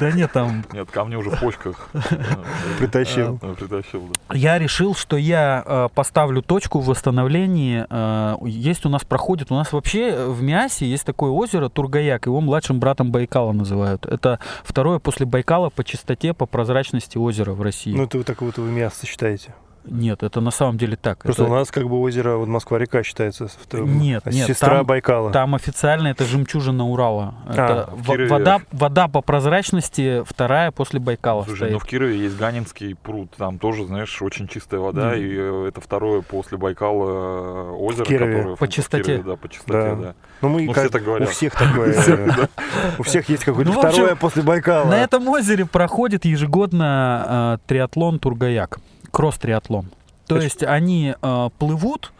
Да нет, там... Нет, камни уже в почках. Притащил. Э, Притащил, да. Я решил, что я э, поставлю точку в восстановлении. Э, есть у нас, проходит, у нас вообще э, в Миасе есть такое озеро Тургаяк, его младшим братом Байкала называют. Это второе после Байкала по чистоте, по прозрачности озера в России. Ну это вы так вот вы мясо считаете. Нет, это на самом деле так. Просто Это- у нас как бы озеро, вот Москва-река считается вторым. Нет, а нет, Сестра там- Байкала. Там официально это жемчужина Урала. Это в Кирове- вода, вода по прозрачности вторая после Байкала Слушай, стоит. ну в Кирове есть Ганинский пруд, там тоже, знаешь, очень чистая вода, Мгм. и э, это второе после Байкала э, озеро, Кирове. которое... в- По в чистоте. Кирове, да, по чистоте, Да. да. Ну, мы Ну, как- все так говорят. У всех такое. У всех есть какое-то Ну, в второе после Байкала. На этом озере проходит ежегодно э, триатлон Тургаяк, кросс-триатлон. То есть они э, плывут,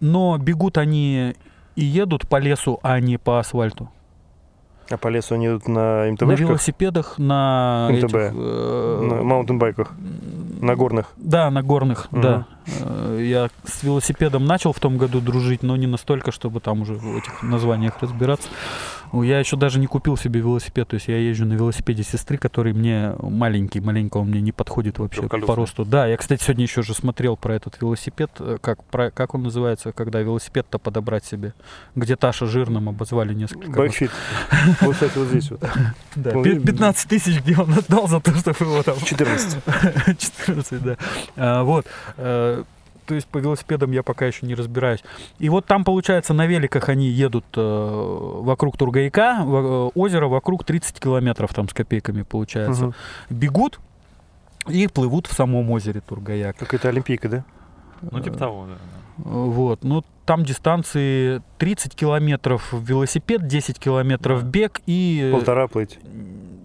но бегут они и едут по лесу, а не по асфальту. А по лесу они идут на На МТБшках, велосипедах, на МТБ. этих, э, на маунтенбайках, на горных. Да, на горных, Мгм. да. Э, Я с велосипедом начал в том году дружить, но не настолько, чтобы там уже в этих названиях разбираться. Я еще даже не купил себе велосипед, то есть я езжу на велосипеде сестры, который мне маленький, маленько он мне не подходит вообще по росту. Да, я, кстати, сегодня еще же смотрел про этот велосипед, э, как, про, как он называется, когда велосипед-то подобрать себе, где Таша жирным обозвали несколько раз. Вот, кстати, вот здесь вот. Да, Ну, пи- и- 15 тысяч, где он отдал за то, чтобы его там 14. 14, да. А, вот. Э, то есть по велосипедам я пока еще не разбираюсь. И вот там, получается, на великах они едут э, вокруг Тургаяка, во- э, озеро вокруг 30 километров там с копейками получается. Мгм. Бегут и плывут в самом озере Тургаяк. Какая-то олимпийка, да? Ну, типа того, да. Вот. Ну, там дистанции 30 километров велосипед, 10 километров бег и... э, Полтора плыть.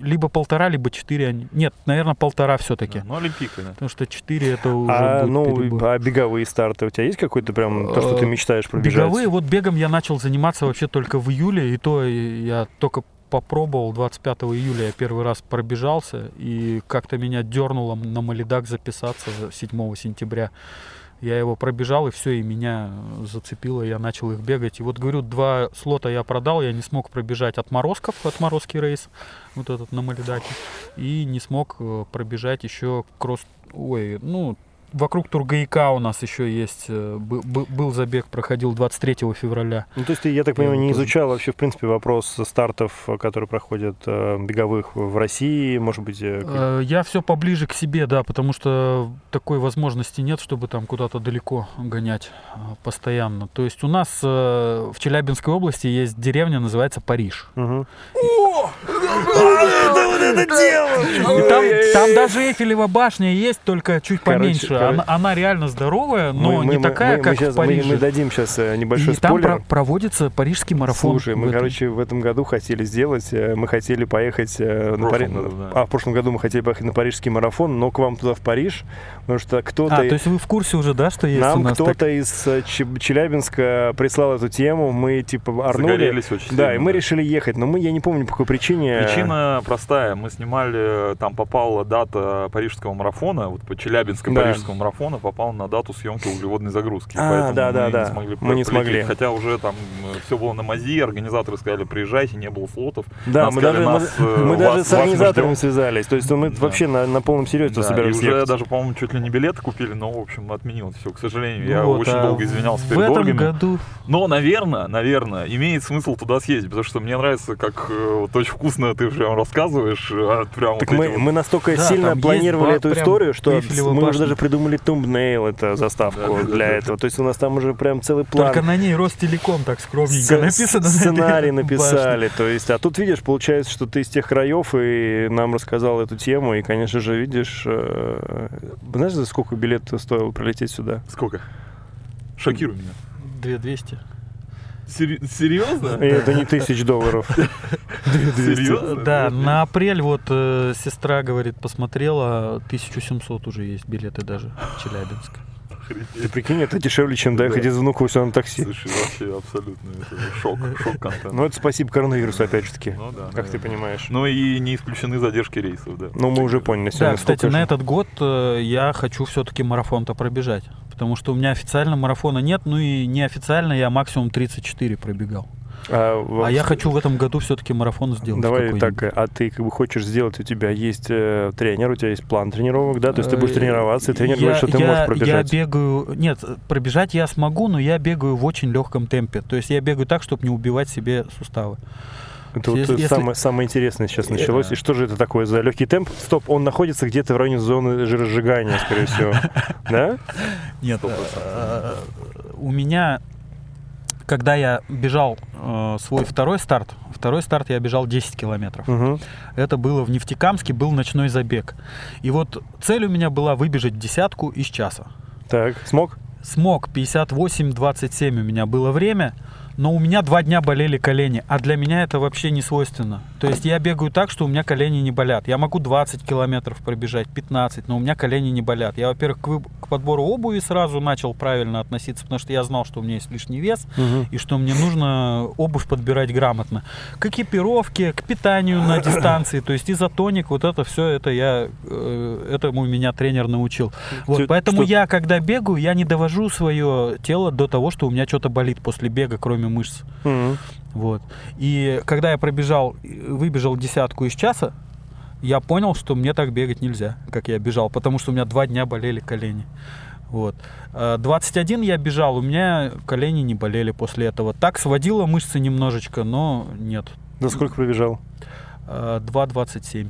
Либо полтора, либо четыре. Нет, наверное, полтора все-таки. Да, Ну, Олимпийка, да. Потому что 4 это уже А, будет ну, перебор. а беговые старты у тебя есть какой-то прям то, что ты Э, мечтаешь пробежать? Беговые, вот бегом я начал заниматься вообще только в июле, и то я только попробовал 25 июля я первый раз пробежался, и как-то меня дернуло на Малидак записаться 7 сентября. Я его пробежал, и все, и меня зацепило, я начал их бегать. И вот, говорю, два слота я продал, я не смог пробежать отморозков, отморозки рейс, вот этот на Малидаке, и не смог э, пробежать еще кросс... Ой, ну, вокруг Тургаяка у нас еще есть, э, бы- бы- был забег, проходил 23 февраля. Ну, то есть ты, я так понимаю, не изучал вообще, в принципе, вопрос стартов, которые проходят э, беговых в России, может быть, э, Я все поближе к себе, да, потому что такой возможности нет, чтобы там куда-то далеко гонять постоянно. То есть у нас э, в Челябинской области есть деревня, называется Париж. Мгм. И там, там даже Эйфелева башня есть, только чуть Короче, поменьше. короче. Она, она реально здоровая, но Мы- не мы- такая, мы- мы как в мы- Париже. Мы, дадим сейчас небольшой И там спойлер. про- проводится парижский марафон. Слушай, мы, этом. короче, в этом году хотели сделать, э, мы хотели поехать э, на Пари- году, да. А, в прошлом году мы хотели поехать на парижский марафон, но к вам туда в Париж, потому что кто-то... А, то есть вы в курсе уже, да, что есть у Нам кто-то так- из э, Че- Челябинска прислал эту тему, мы типа орнули. Загорелись очень Да, и мы решили ехать, но мы, я не помню, по какой причине. Причина простая. Мы снимали, там попала дата парижского марафона, вот по Челябинскому Да. парижскому марафону попала на дату съемки углеводной загрузки. А, поэтому да, да, мы да. не смогли Мы не смогли. Хотя уже там все было на мази, организаторы сказали, приезжайте, не было слотов. Да, Нас мы сказали, даже, нас, мы, э, мы вас- даже с ждем. связались. То есть мы Да. вообще на, на полном серьезе Да, и собирались уже ехать. даже, по-моему, чуть ли не билеты купили, но, в общем, отменилось все, к сожалению. Ну Я вот, очень а долго извинялся В перед этом оргами. году Но, наверное, наверное, имеет смысл туда съездить, потому что мне нравится, как э, вот очень вкусно ты прям рассказываешь. Прям Так вот мы, эти вот- мы настолько Да, сильно планировали эту историю, что мы уже даже придумали Thumbnail, это заставку Да, да, да, для да. этого. То есть у нас там уже прям целый план. только на ней Ростелеком так скромненько написано. на Сценарий башне. написали. То есть, а тут видишь, получается, что ты из тех краев и нам рассказал эту тему. И, конечно же, видишь, э, знаешь, за сколько билет стоило прилететь сюда? Сколько? Шокируй меня. 2200. Серьезно? Это не тысяч долларов. Серьезно? Да, на апрель вот э, сестра, говорит, посмотрела, 1700 уже есть билеты даже в Челябинск. Ты прикинь, это дешевле, чем доехать Да. из Внуково на такси. Слушай, вообще абсолютно это шок, шок контент. Ну, это спасибо коронавирусу, опять же таки. Ну да, Как ты наверное. понимаешь. Ну и не исключены задержки рейсов, да. Ну, мы уже поняли. Да, кстати, столько на же. этот год э, я хочу все-таки марафон-то пробежать. Потому что у меня официально марафона нет, ну и неофициально я максимум 34 пробегал. А, А я хочу в этом году все-таки марафон сделать. Давай так, а ты как бы хочешь сделать, у тебя есть э, тренер, у тебя есть план тренировок, да? То есть ты будешь Э, тренироваться, и тренер я- говорит, что ты я- можешь пробежать. Я бегаю... Нет, пробежать я смогу, но я бегаю в очень легком темпе. То есть я бегаю так, чтобы не убивать себе суставы. Это вот Если- самое, самое интересное сейчас началось. И что же это такое за легкий темп? Стоп, он находится где-то в районе зоны жиросжигания, скорее всего. Да? Нет, э, у меня, когда я бежал э, свой второй старт, второй старт я бежал 10 километров. Мгм. Это было в Нефтекамске, был ночной забег. И вот цель у меня была выбежать десятку из часа. Так, смог? Смог, 58-27 у меня было время, но у меня два дня болели колени, а для меня это вообще не свойственно. То есть я бегаю так, что у меня колени не болят. Я могу 20 километров пробежать, 15, но у меня колени не болят. Я, во-первых, к, к подбору обуви сразу начал правильно относиться, потому что я знал, что у меня есть лишний вес, Мгм. и что мне нужно обувь подбирать грамотно. К экипировке, к питанию на дистанции, то есть изотоник, вот это все, это я, э, этому меня тренер научил. Вот, Ты- поэтому что- я, когда бегаю, я не довожу свое тело до того, что у меня что-то болит после бега, кроме мышц. Мгм. Вот. И когда я пробежал, э, выбежал десятку из часа, я понял, что мне так бегать нельзя, как я бежал, потому что у меня два дня болели колени. Вот. А 21 я бежал, у меня колени не болели после этого. Так сводило мышцы немножечко, но нет. За сколько пробежал? А, 2.27.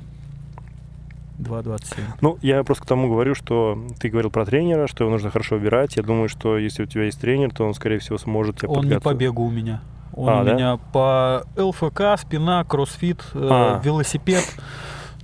2.27. Ну, я просто к тому говорю, что ты говорил про тренера, что его нужно хорошо выбирать. Я думаю, что если у тебя есть тренер, то он, скорее всего, сможет тебя Он не по бегу у меня. Он А, у да? меня по ЛФК, спина, кроссфит, э, А. велосипед.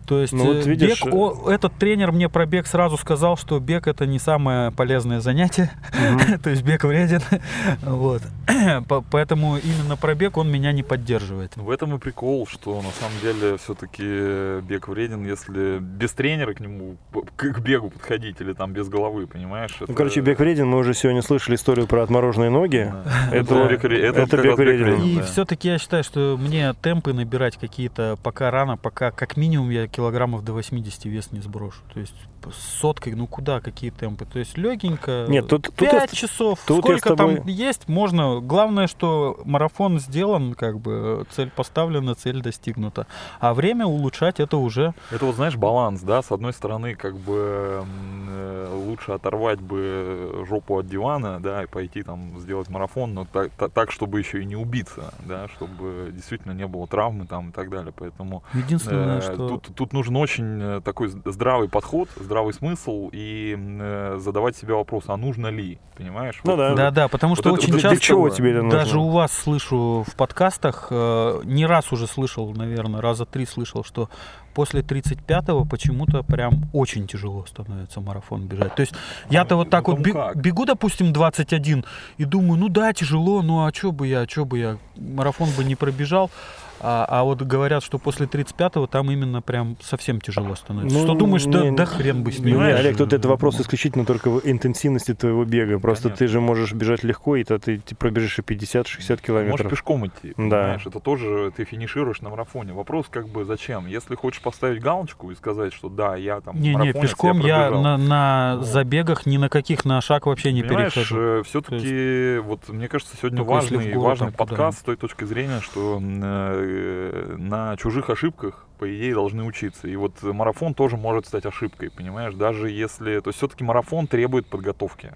То есть Ну, вот э, видишь, бег, о- этот тренер мне про бег сразу сказал, что бег это не самое полезное занятие, Мгм. то есть бег вреден, вот. По- Поэтому именно про бег он меня не поддерживает. В этом и прикол, что на самом деле все-таки бег вреден, если без тренера к нему, к к бегу подходить или там без головы, понимаешь? Ну, Это- короче, бег вреден. Мы уже сегодня слышали историю про отмороженные ноги. Да. Это Это бег это это бег вреден. вреден, И да. все-таки я считаю, что мне темпы набирать какие-то пока рано, пока как минимум я килограммов до 80 вес не сброшу. То есть с соткой, ну куда, какие темпы? То есть легенько. Нет, тут- тут 5 я с- часов. тут Сколько там тобой- есть, можно. Главное, что марафон сделан, как бы цель поставлена, цель достигнута. А время улучшать это уже. Это вот, знаешь, баланс, да, с одной стороны, как бы э, лучше оторвать бы жопу от дивана, да, и пойти там сделать марафон, но так, та- так, чтобы еще и не убиться, да, чтобы действительно не было травмы там и так далее, поэтому Единственное, э, что. тут, тут нужен очень э, такой здравый подход, здравый смысл и э, задавать себе вопрос, а нужно ли, понимаешь? Ну да. Да, да, потому что вот это- очень вот Для часто. чего тебе это нужно? Даже у вас слышу в подкастах, э, не раз уже слышал, наверное, раза три слышал, что после 35-го почему-то прям очень тяжело становится марафон бежать. То есть я-то вот так ну, вот бе- как. бегу, допустим, 21 и думаю, ну да, тяжело, ну а чё бы я, чё бы я, марафон бы не пробежал. А, а вот говорят, что после 35-го там именно прям совсем тяжело становится. Ну, что думаешь, да, не- да хрен бы с Не, ним. не? Олег, тут это вопрос исключительно только в интенсивности твоего бега. Просто Конечно. ты же можешь бежать легко, и то ты, ты пробежишь и 50-60 Можешь километров. пешком идти, Да. понимаешь? Это тоже ты финишируешь на марафоне. Вопрос как бы зачем? Если хочешь поставить галочку и сказать, что да, я там Не-не, марафонец, пешком я пробежал. на, на Вот. забегах ни на каких на шаг вообще не Понимаешь, перехожу. все-таки вот мне кажется сегодня Только важный, важный подкаст с той точки зрения, что э, на чужих ошибках по идее должны учиться. И вот марафон тоже может стать ошибкой, понимаешь? Даже если, то есть все-таки марафон требует подготовки.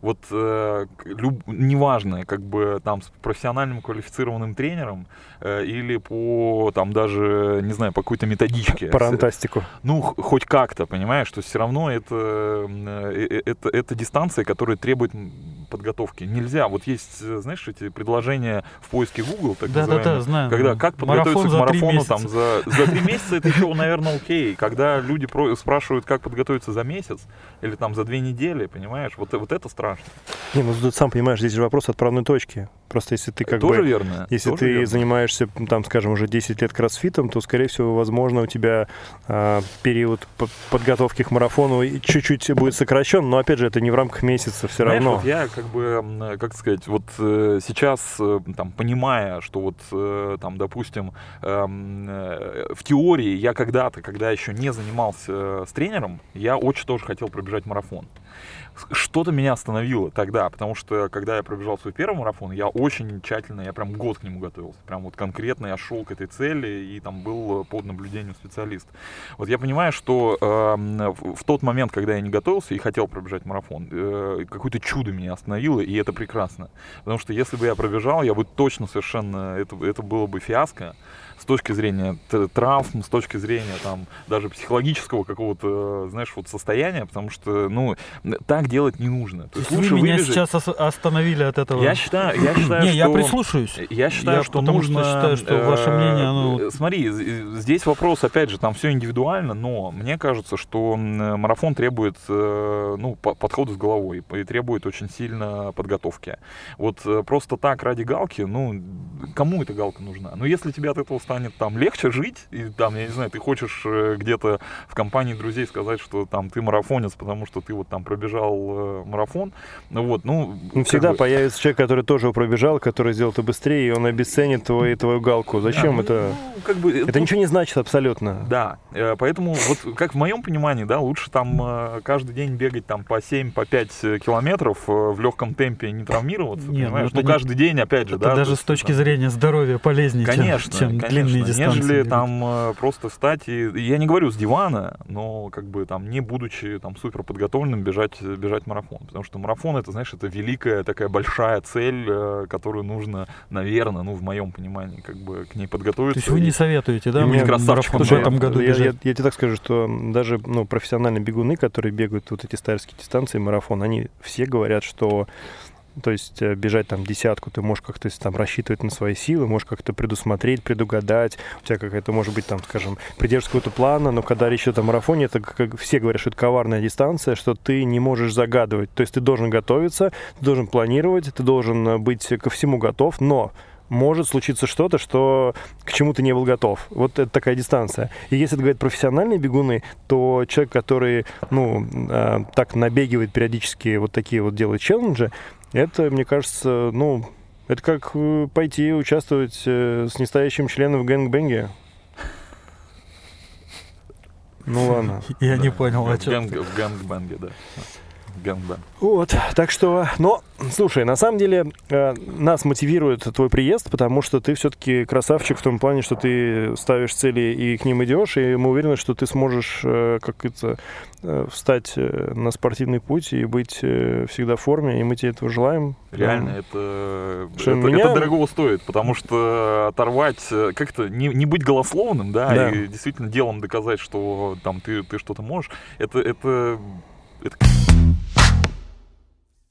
Вот э, люб- неважно, как бы там с профессиональным квалифицированным тренером или по там даже не знаю по какой-то методичке. По рантастику. Ну, хоть как-то, понимаешь, что все равно это, э, э, это, это дистанция, которая требует подготовки. Нельзя, вот есть, э, знаешь, эти предложения в поиске Google, так Да-да-да, называемые, знаю. когда да. как подготовиться Марафон к марафону там за, за три месяца, это еще, наверное, окей. Когда люди про- спрашивают, как подготовиться за месяц или там за две недели, понимаешь, вот, вот это страшно. Не, ну тут сам понимаешь, здесь же вопрос отправной точки. Просто если ты как тоже бы... верно. Если тоже ты верно. занимаешься, там, скажем, уже 10 лет кроссфитом, то, скорее всего, возможно, у тебя а, период по- подготовки к марафону чуть-чуть будет сокращен, но, опять же, это не в рамках месяца все Знаешь, равно. вот я как бы, как сказать, вот э, сейчас, э, там, понимая, что вот, э, там, допустим, эм, э, в теории я когда-то, когда еще не занимался э, с тренером, я очень тоже хотел пробежать марафон. Что-то меня остановило тогда, потому что когда я пробежал свой первый марафон, я очень тщательно, я прям год к нему готовился. Прям вот конкретно я шел к этой цели и там был под наблюдением специалист. Вот я понимаю, что э, в тот момент, когда я не готовился и хотел пробежать марафон, э, какое-то чудо меня остановило, и это прекрасно. Потому что если бы я пробежал, я бы точно совершенно, это, это было бы фиаско с точки зрения травм, с точки зрения там даже психологического какого-то, знаешь, вот состояния, потому что, ну, так делать не нужно. То есть лучше вы меня выбежать... сейчас остановили от этого. Я считаю, я считаю, не, что... я прислушаюсь. Я считаю, я что нужно... Что считаю, что ваше мнение, оно... Э, смотри, здесь вопрос, опять же, там все индивидуально, но мне кажется, что марафон требует, э, ну, подхода с головой и требует очень сильно подготовки. Вот э, просто так ради галки, ну, кому эта галка нужна? Ну, если тебе от этого станет там легче жить, и там, я не знаю, ты хочешь э, где-то в компании друзей сказать, что там ты марафонец, потому что ты вот там пробежал э, марафон, ну вот, ну... ну всегда бы... появится человек, который тоже пробежал, который сделал это быстрее, и он обесценит твою, твою галку. Зачем да, это? Ну, как бы, это ну, ничего не значит абсолютно. Да, э, поэтому вот как в моем понимании, да, лучше там каждый день бегать там по 7, по 5 километров в легком темпе не травмироваться, Нет, понимаешь? Ну, ну каждый не... день, опять же, это да. даже с точки зрения здоровья полезнее, конечно, чем, чем конечно, длинные дистанции. Нежели бегать. там э, просто встать и... Я не говорю с дивана, но как бы там не будучи там супер подготовленным бежать, бежать марафон. Потому что марафон это, знаешь, это великая такая большая цель, э, которую нужно, наверное, ну в моем понимании, как бы к ней подготовиться. То есть вы не советуете, да, мне марафон в этом году я, я, я тебе так скажу, что даже ну, профессиональные бегуны, которые бегают вот эти старские дистанции, марафон, они все говорят, что то есть э, бежать там десятку, ты можешь как-то там рассчитывать на свои силы, можешь как-то предусмотреть, предугадать. У тебя какая-то, может быть, там, скажем, придерживаться какого-то плана, но когда речь идет о марафоне, это как все говорят, что это коварная дистанция, что ты не можешь загадывать. То есть ты должен готовиться, ты должен планировать, ты должен э, быть ко всему готов, но может случиться что-то, что к чему ты не был готов. Вот это такая дистанция. И если говорить профессиональные бегуны, то человек, который, ну, э, так набегивает периодически вот такие вот делает челленджи, это, мне кажется, ну, это как э, пойти участвовать э, с нестоящим членом в гэнгбэнге. Ну ладно. Я не понял, о чем. В гэнгбэнге, да. Gangbang. Вот, так что, но, слушай, на самом деле э, нас мотивирует твой приезд, потому что ты все-таки красавчик в том плане, что ты ставишь цели и к ним идешь, и мы уверены, что ты сможешь, э, как говорится, э, встать э, на спортивный путь и быть э, всегда в форме, и мы тебе этого желаем. Реально, да. это, это, меня... это дорого стоит, потому что оторвать, э, как-то не, не быть голословным, да, да, и действительно делом доказать, что там ты, ты что-то можешь, это, это